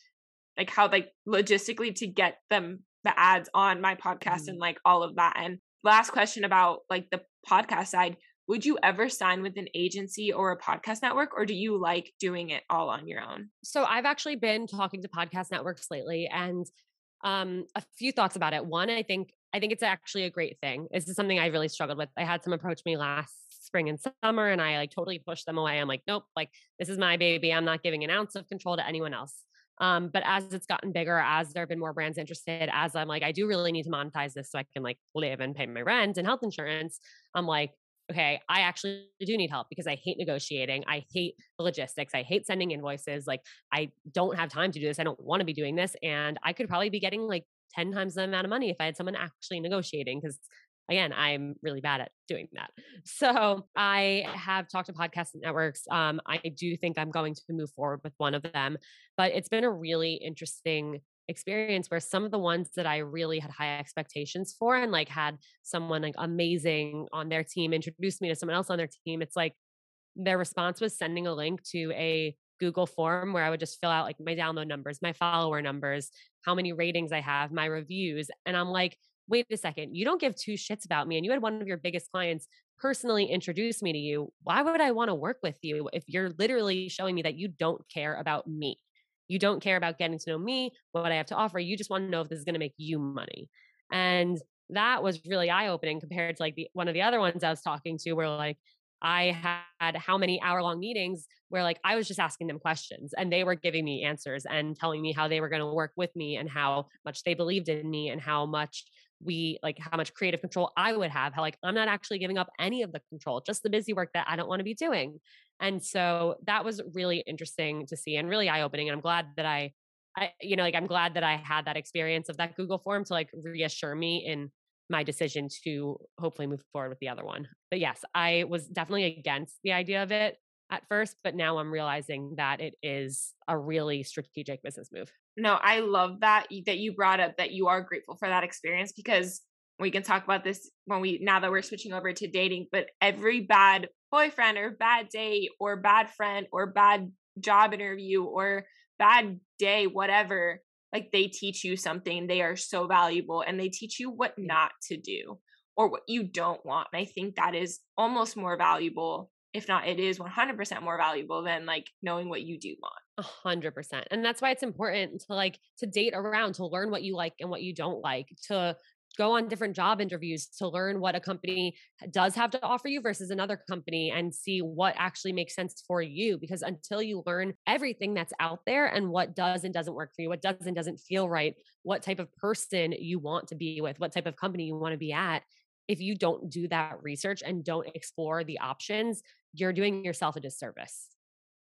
Speaker 2: like how like logistically to get them the ads on my podcast mm-hmm. and like all of that. And last question about like the podcast side would you ever sign with an agency or a podcast network or do you like doing it all on your own?
Speaker 1: So i've actually been talking to podcast networks lately and um, a few thoughts about it. One i think i think it's actually a great thing. This is something i really struggled with. I had some approach me last spring and summer and i like totally pushed them away. I'm like nope like this is my baby. I'm not giving an ounce of control to anyone else um, but as it's gotten bigger, as there have been more brands interested, as I'm like, I do really need to monetize this so I can like live and pay my rent and health insurance. I'm like, okay, I actually do need help because I hate negotiating. I hate the logistics. I hate sending invoices. Like, I don't have time to do this. I don't want to be doing this. And I could probably be getting like 10 times the amount of money if I had someone actually negotiating because again, I'm really bad at doing that. So I have talked to podcast networks. Um, I do think I'm going to move forward with one of them, but it's been a really interesting experience where some of the ones that I really had high expectations for and like had someone like amazing on their team introduce me to someone else on their team, it's like their response was sending a link to a Google form where I would just fill out like my download numbers, my follower numbers, how many ratings I have, my reviews. And I'm like, wait a second, you don't give two shits about me. And you had one of your biggest clients personally introduce me to you. Why would I want to work with you if you're literally showing me that you don't care about me? You don't care about getting to know me, what I have to offer. You just want to know if this is going to make you money. And that was really eye opening compared to like the one of the other ones I was talking to where like I had how many hour long meetings where like I was just asking them questions and they were giving me answers and telling me how they were going to work with me and how much they believed in me and how much we like how much creative control I would have, how like I'm not actually giving up any of the control, just the busy work that I don't want to be doing. And so that was really interesting to see and really eye opening. And I'm glad that I, I, you know, like I'm glad that I had that experience of that Google form to like reassure me in my decision to hopefully move forward with the other one. But yes, I was definitely against the idea of it at first, but now I'm realizing that it is a really strategic business move.
Speaker 2: No, I love that that you brought up that you are grateful for that experience because we can talk about this when we now that we're switching over to dating, but every bad boyfriend or bad date or bad friend or bad job interview or bad day whatever like they teach you something they are so valuable and they teach you what not to do or what you don't want and i think that is almost more valuable if not it is 100% more valuable than like knowing what you do want
Speaker 1: hundred percent. And that's why it's important to like to date around, to learn what you like and what you don't like, to go on different job interviews to learn what a company does have to offer you versus another company and see what actually makes sense for you because until you learn everything that's out there and what does and doesn't work for you what does and doesn't feel right what type of person you want to be with what type of company you want to be at if you don't do that research and don't explore the options you're doing yourself a disservice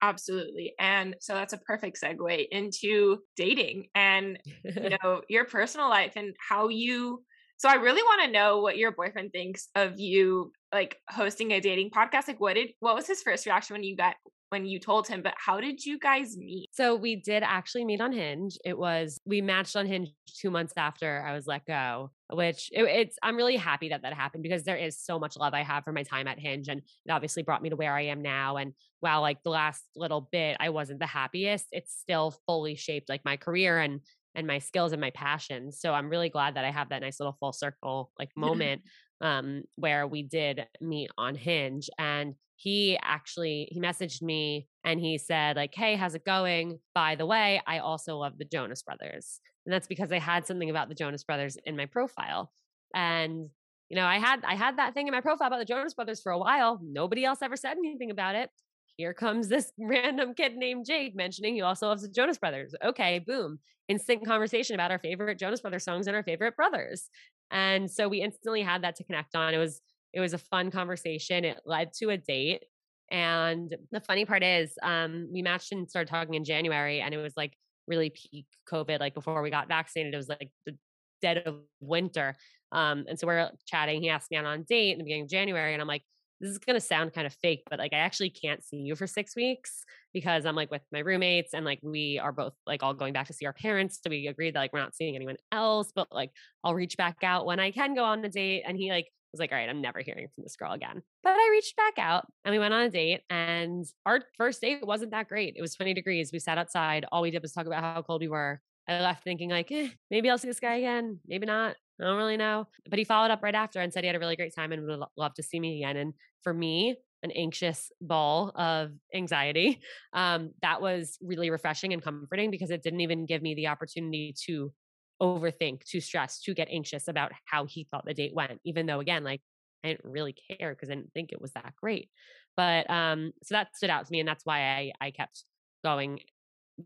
Speaker 2: Absolutely. And so that's a perfect segue into dating and you know your personal life and how you so I really want to know what your boyfriend thinks of you like hosting a dating podcast. Like what did what was his first reaction when you got when you told him, but how did you guys meet?
Speaker 1: So we did actually meet on Hinge. It was we matched on Hinge two months after I was let go, which it, it's I'm really happy that that happened because there is so much love I have for my time at Hinge, and it obviously brought me to where I am now. And while like the last little bit I wasn't the happiest, it's still fully shaped like my career and and my skills and my passions. So I'm really glad that I have that nice little full circle like moment um where we did meet on Hinge and he actually he messaged me and he said like hey how's it going? By the way i also love the jonas brothers. And that's because i had something about the jonas brothers in my profile. And you know i had i had that thing in my profile about the jonas brothers for a while. Nobody else ever said anything about it. Here comes this random kid named jake mentioning he also loves the jonas brothers. Okay boom. Instant conversation about our favorite jonas brothers songs and our favorite brothers. And so we instantly had that to connect on. It was it was a fun conversation. It led to a date. And the funny part is, um, we matched and started talking in January, and it was like really peak COVID, like before we got vaccinated. It was like the dead of winter. Um, and so we're chatting. He asked me out on a date in the beginning of January, and I'm like, this is gonna sound kind of fake, but like I actually can't see you for six weeks because I'm like with my roommates and like we are both like all going back to see our parents. So we agreed that like we're not seeing anyone else, but like I'll reach back out when I can go on a date. And he like was like, all right, I'm never hearing from this girl again. But I reached back out and we went on a date. And our first date wasn't that great. It was 20 degrees. We sat outside. All we did was talk about how cold we were. I left thinking, like, eh, maybe I'll see this guy again. Maybe not. I don't really know. But he followed up right after and said he had a really great time and would love to see me again. And for me, an anxious ball of anxiety, um, that was really refreshing and comforting because it didn't even give me the opportunity to overthink, to stress, to get anxious about how he thought the date went, even though again, like I didn't really care because I didn't think it was that great. But um, so that stood out to me, and that's why I I kept going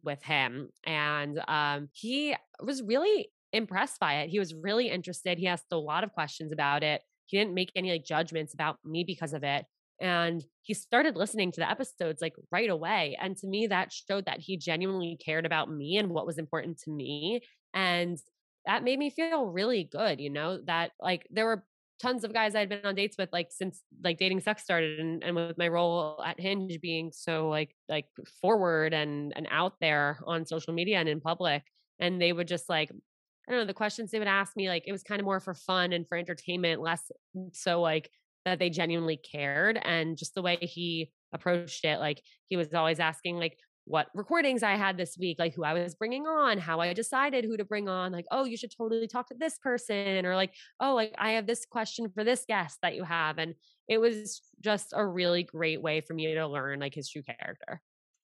Speaker 1: with him. And um, he was really impressed by it. He was really interested. He asked a lot of questions about it. He didn't make any like judgments about me because of it. And he started listening to the episodes like right away. And to me, that showed that he genuinely cared about me and what was important to me. And that made me feel really good, you know, that like there were tons of guys I'd been on dates with like since like Dating Sucks started and, and with my role at Hinge being so like like forward and and out there on social media and in public. And they would just like I don't know, the questions they would ask me, like it was kind of more for fun and for entertainment, less so like that they genuinely cared. And just the way he approached it, like he was always asking, like, what recordings I had this week, like who I was bringing on, how I decided who to bring on, like, oh, you should totally talk to this person, or like, oh, like I have this question for this guest that you have. And it was just a really great way for me to learn like his true character.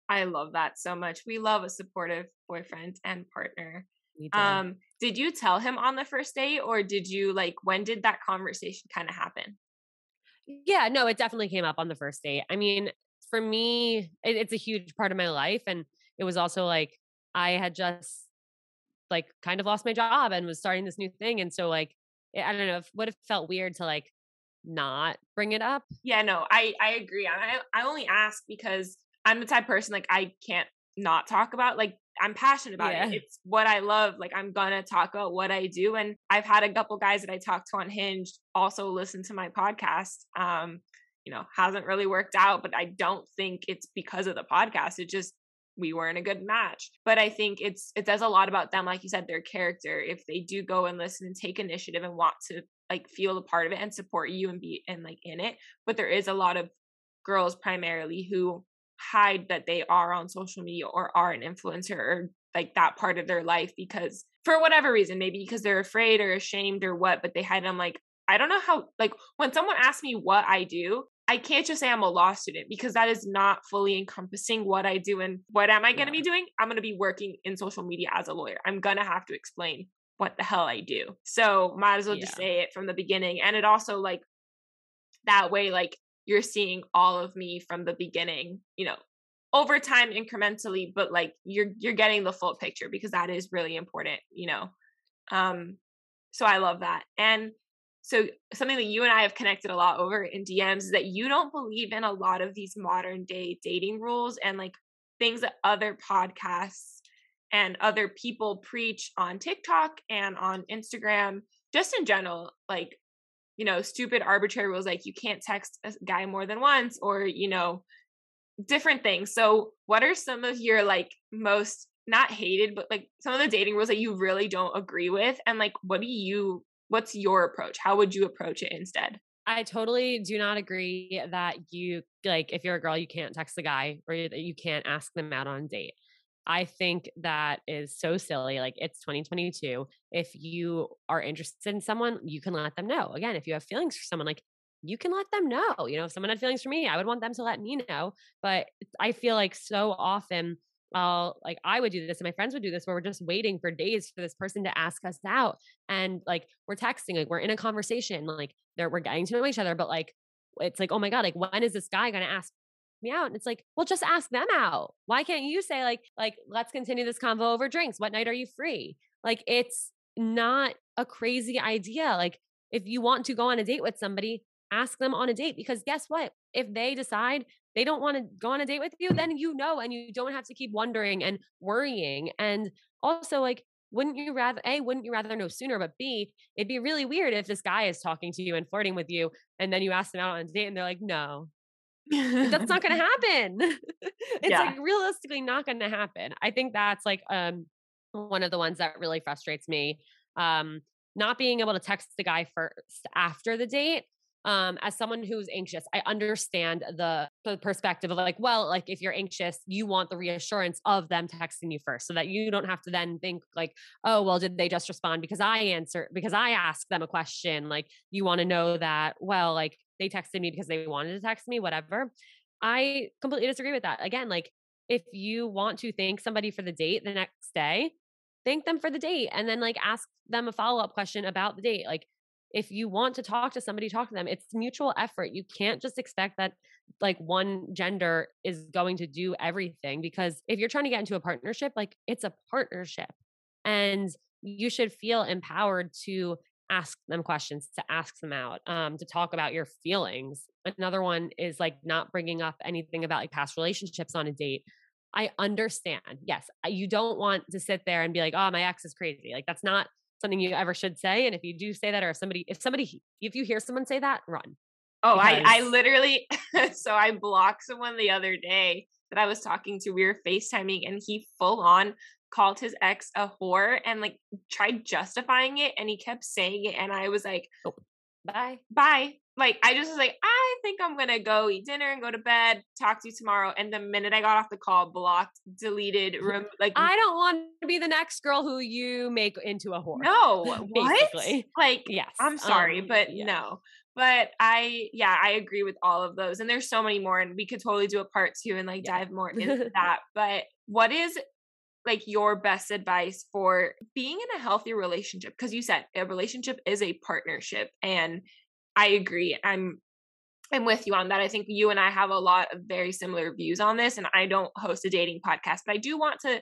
Speaker 2: I love that so much. We love a supportive boyfriend and partner. Um, did you tell him on the first date or did you like when did that conversation kind of happen?
Speaker 1: Yeah, no, it definitely came up on the first date. I mean, for me, it, it's a huge part of my life. And it was also like I had just like kind of lost my job and was starting this new thing. And so like I don't know, if would have felt weird to like not bring it up.
Speaker 2: Yeah, no, I I agree. I I only ask because I'm the type person like I can't not talk about like I'm passionate about yeah. it. It's what I love. Like I'm gonna talk about what I do. And I've had a couple guys that I talked to on Hinge also listen to my podcast. Um, you know, hasn't really worked out, but I don't think it's because of the podcast. It just we weren't a good match. But I think it's it says a lot about them, like you said, their character. If they do go and listen and take initiative and want to like feel a part of it and support you and be and like in it. But there is a lot of girls primarily who hide that they are on social media or are an influencer or like that part of their life because for whatever reason, maybe because they're afraid or ashamed or what, but they hide. I'm like, I don't know how, like, when someone asks me what I do, I can't just say I'm a law student because that is not fully encompassing what I do. And what am I going to yeah. be doing? I'm going to be working in social media as a lawyer. I'm going to have to explain what the hell I do. So might as well yeah. just say it from the beginning. And it also, like, that way, like, you're seeing all of me from the beginning, you know, over time incrementally, but like you're you're getting the full picture because that is really important, you know. Um so I love that. And so something that you and I have connected a lot over in DMs is that you don't believe in a lot of these modern day dating rules and like things that other podcasts and other people preach on TikTok and on Instagram, just in general, like you know, stupid arbitrary rules like you can't text a guy more than once, or, you know, different things. So, what are some of your like most not hated, but like some of the dating rules that you really don't agree with? And like, what do you, what's your approach? How would you approach it instead?
Speaker 1: I totally do not agree that you like if you're a girl you can't text the guy or that you can't ask them out on a date. I think that is so silly. Like it's 2022. If you are interested in someone, you can let them know. Again, if you have feelings for someone, like you can let them know. You know, if someone had feelings for me, I would want them to let me know. But I feel like so often Like I would do this and my friends would do this where we're just waiting for days for this person to ask us out. And like we're texting, like we're in a conversation, like they're we're getting to know each other, but like it's like, oh my God, like when is this guy gonna ask me out. And it's like, well, just ask them out. Why can't you say like, like, let's continue this convo over drinks? What night are you free? Like, it's not a crazy idea. Like, if you want to go on a date with somebody, ask them on a date because guess what? If they decide they don't want to go on a date with you, then you know, and you don't have to keep wondering and worrying. And also, like, wouldn't you rather a wouldn't you rather know sooner but b it'd be really weird if this guy is talking to you and flirting with you and then you ask them out on a date and they're like no that's not going to happen. it's yeah. like realistically not going to happen. I think that's like um one of the ones that really frustrates me. Um not being able to text the guy first after the date um, as someone who's anxious, I understand the, the perspective of like, well, like if you're anxious, you want the reassurance of them texting you first so that you don't have to then think like, oh, well, did they just respond because I answer, because I asked them a question? Like, you want to know that, well, like they texted me because they wanted to text me, whatever. I completely disagree with that. Again, like if you want to thank somebody for the date the next day, thank them for the date and then like ask them a follow up question about the date. Like if you want to talk to somebody, talk to them. It's mutual effort. You can't just expect that like one gender is going to do everything because if you're trying to get into a partnership, like it's a partnership and you should feel empowered to ask them questions, to ask them out, um, to talk about your feelings. Another one is like not bringing up anything about like past relationships on a date. I understand. Yes, you don't want to sit there and be like, "Oh, my ex is crazy." Like that's not something you ever should say. And if you do say that, or if somebody, if somebody, if you hear someone say that, run.
Speaker 2: Oh, because... I, I literally, so I blocked someone the other day that I was talking to. We were FaceTiming and he full on called his ex a whore and like tried justifying it and he kept saying it and I was like,
Speaker 1: oh, bye.
Speaker 2: Bye. Like I just was like, I think I'm gonna go eat dinner and go to bed, talk to you tomorrow. And the minute I got off the call, blocked, deleted, rem- like
Speaker 1: I don't want to be the next girl who you make into a whore.
Speaker 2: No, basically. What? Like yes. I'm sorry, um, but yeah. no. But I yeah, I agree with all of those. And there's so many more, and we could totally do a part two and like yeah. dive more into that. But what is like your best advice for being in a healthy relationship because you said a relationship is a partnership and i agree i'm i'm with you on that i think you and i have a lot of very similar views on this and i don't host a dating podcast but i do want to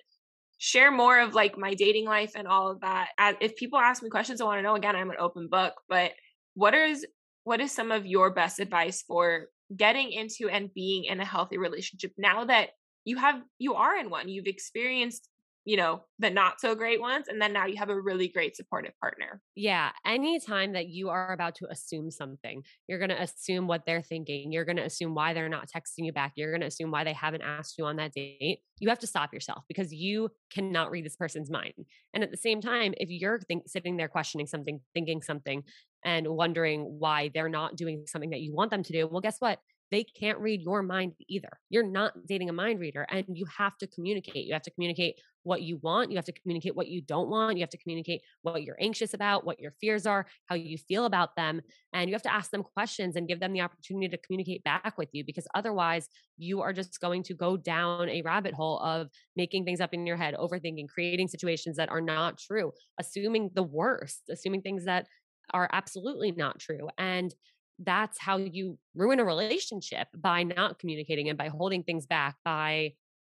Speaker 2: share more of like my dating life and all of that if people ask me questions i want to know again i'm an open book but what is what is some of your best advice for getting into and being in a healthy relationship now that you have you are in one you've experienced you know, the not so great ones. And then now you have a really great supportive partner.
Speaker 1: Yeah. Anytime that you are about to assume something, you're going to assume what they're thinking. You're going to assume why they're not texting you back. You're going to assume why they haven't asked you on that date. You have to stop yourself because you cannot read this person's mind. And at the same time, if you're think, sitting there questioning something, thinking something, and wondering why they're not doing something that you want them to do, well, guess what? they can't read your mind either. You're not dating a mind reader and you have to communicate. You have to communicate what you want. You have to communicate what you don't want. You have to communicate what you're anxious about, what your fears are, how you feel about them. And you have to ask them questions and give them the opportunity to communicate back with you because otherwise you are just going to go down a rabbit hole of making things up in your head, overthinking, creating situations that are not true, assuming the worst, assuming things that are absolutely not true. And that's how you ruin a relationship by not communicating and by holding things back, by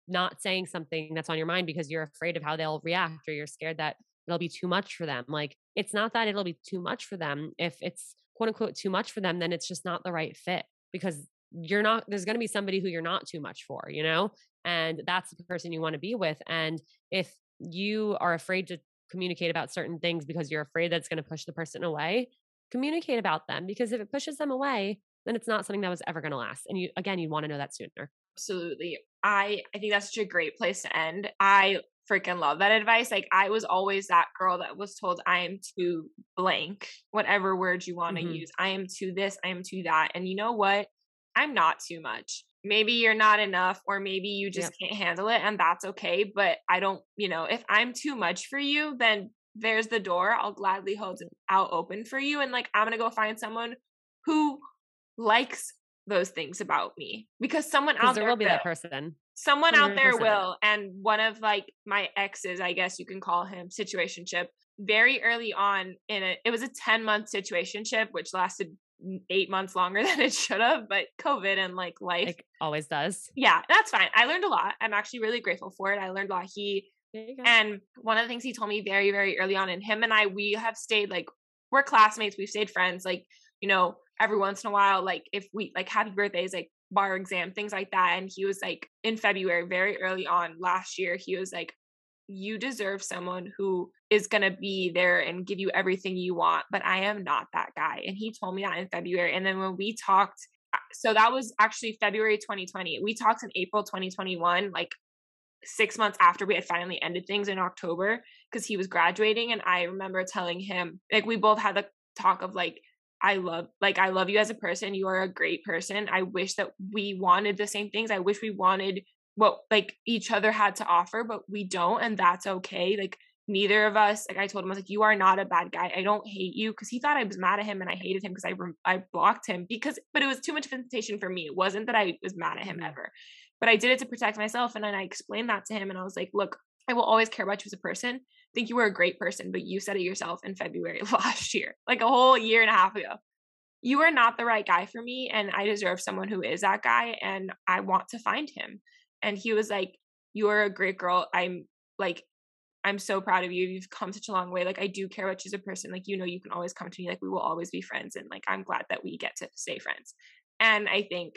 Speaker 1: not saying something that's on your mind because you're afraid of how they'll react or you're scared that it'll be too much for them. Like it's not that it'll be too much for them. If it's quote unquote too much for them, then it's just not the right fit because you're not, there's going to be somebody who you're not too much for, you know? And that's the person you want to be with. And if you are afraid to communicate about certain things because you're afraid that's going to push the person away, communicate about them because if it pushes them away, then it's not something that was ever going to last. And you, again, you want to know that sooner.
Speaker 2: Absolutely. I I think that's such a great place to end. I freaking love that advice. Like I was always that girl that was told I am too blank, whatever word you want to mm-hmm. use. I am to this, I am to that. And you know what? I'm not too much. Maybe you're not enough, or maybe you just yep. can't handle it, and that's okay. But I don't, you know, if I'm too much for you, then there's the door. I'll gladly hold it out open for you. And like, I'm going to go find someone who likes those things about me because someone out
Speaker 1: there,
Speaker 2: there
Speaker 1: will be that person.
Speaker 2: Someone 100%. out there will. And one of like my exes, I guess you can call him situationship, very early on in it, it was a 10 month situationship, which lasted eight months longer than it should have, but COVID and like life
Speaker 1: it always does.
Speaker 2: Yeah, that's fine. I learned a lot. I'm actually really grateful for it. I learned a lot. He and one of the things he told me very, very early on, and him and I, we have stayed like we're classmates. We've stayed friends. Like you know, every once in a while, like if we like happy birthdays, like bar exam, things like that. And he was like in February, very early on last year, he was like, you deserve someone who is going to be there and give you everything you want, but I am not that guy. And he told me that in February. And then when we talked, uh, so that was actually February 2020. We talked in April 2021, like six months after we had finally ended things in October, because he was graduating. And I remember telling him, like, we both had the talk of like, I love like I love you as a person. You are a great person. I wish that we wanted the same things. I wish we wanted what like each other had to offer, but we don't and that's okay. Like neither of us like I told him I was like you are not a bad guy. I don't hate you because he thought I was mad at him and I hated him because I I blocked him because but it was too much of temptation for me. It wasn't that I was mad at him mm-hmm. ever. But I did it to protect myself and then I explained that to him and I was like, "Look, I will always care about you as a person. I think you were a great person, but you said it yourself in February last year, like a whole year and a half ago. You are not the right guy for me, and I deserve someone who is that guy, and I want to find him. And he was like, You are a great girl. I'm like, I'm so proud of you. You've come such a long way. Like, I do care about you as a person. Like, you know, you can always come to me. Like, we will always be friends. And like, I'm glad that we get to stay friends. And I think,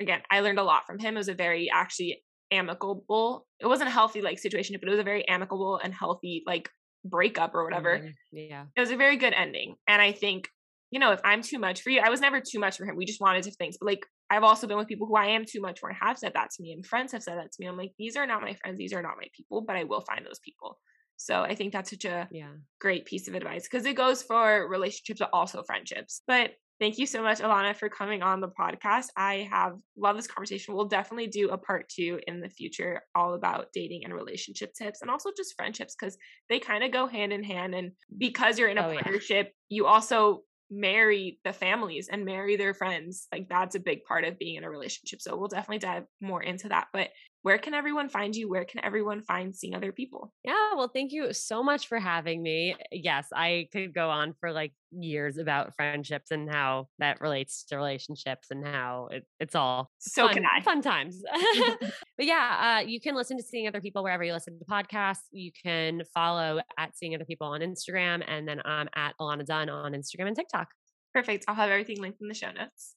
Speaker 2: again, I learned a lot from him. It was a very actually amicable. It wasn't a healthy like situation but it was a very amicable and healthy like breakup or whatever.
Speaker 1: Mm-hmm. yeah.
Speaker 2: It was a very good ending and i think you know if i'm too much for you i was never too much for him. We just wanted different things but like i've also been with people who i am too much for and have said that to me and friends have said that to me. I'm like these are not my friends. These are not my people but i will find those people. So i think that's such a
Speaker 1: yeah.
Speaker 2: great piece of advice because it goes for relationships but also friendships. But Thank you so much, Ilana, for coming on the podcast. I have loved this conversation. We'll definitely do a part two in the future, all about dating and relationship tips and also just friendships because they kind of go hand in hand. And because you're in a oh, partnership, yeah. you also marry the families and marry their friends. Like that's a big part of being in a relationship. So we'll definitely dive more into that. But where can everyone find you? Where can everyone find seeing other people?
Speaker 1: Yeah, well, thank you so much for having me. Yes, I could go on for like years about friendships and how that relates to relationships and how it, it's all
Speaker 2: so
Speaker 1: fun,
Speaker 2: can I.
Speaker 1: fun times. but yeah, uh, you can listen to Seeing Other People wherever you listen to podcasts. You can follow at Seeing Other People on Instagram, and then I'm at Ilana Dunn on Instagram and TikTok.
Speaker 2: Perfect. I'll have everything linked in the show notes.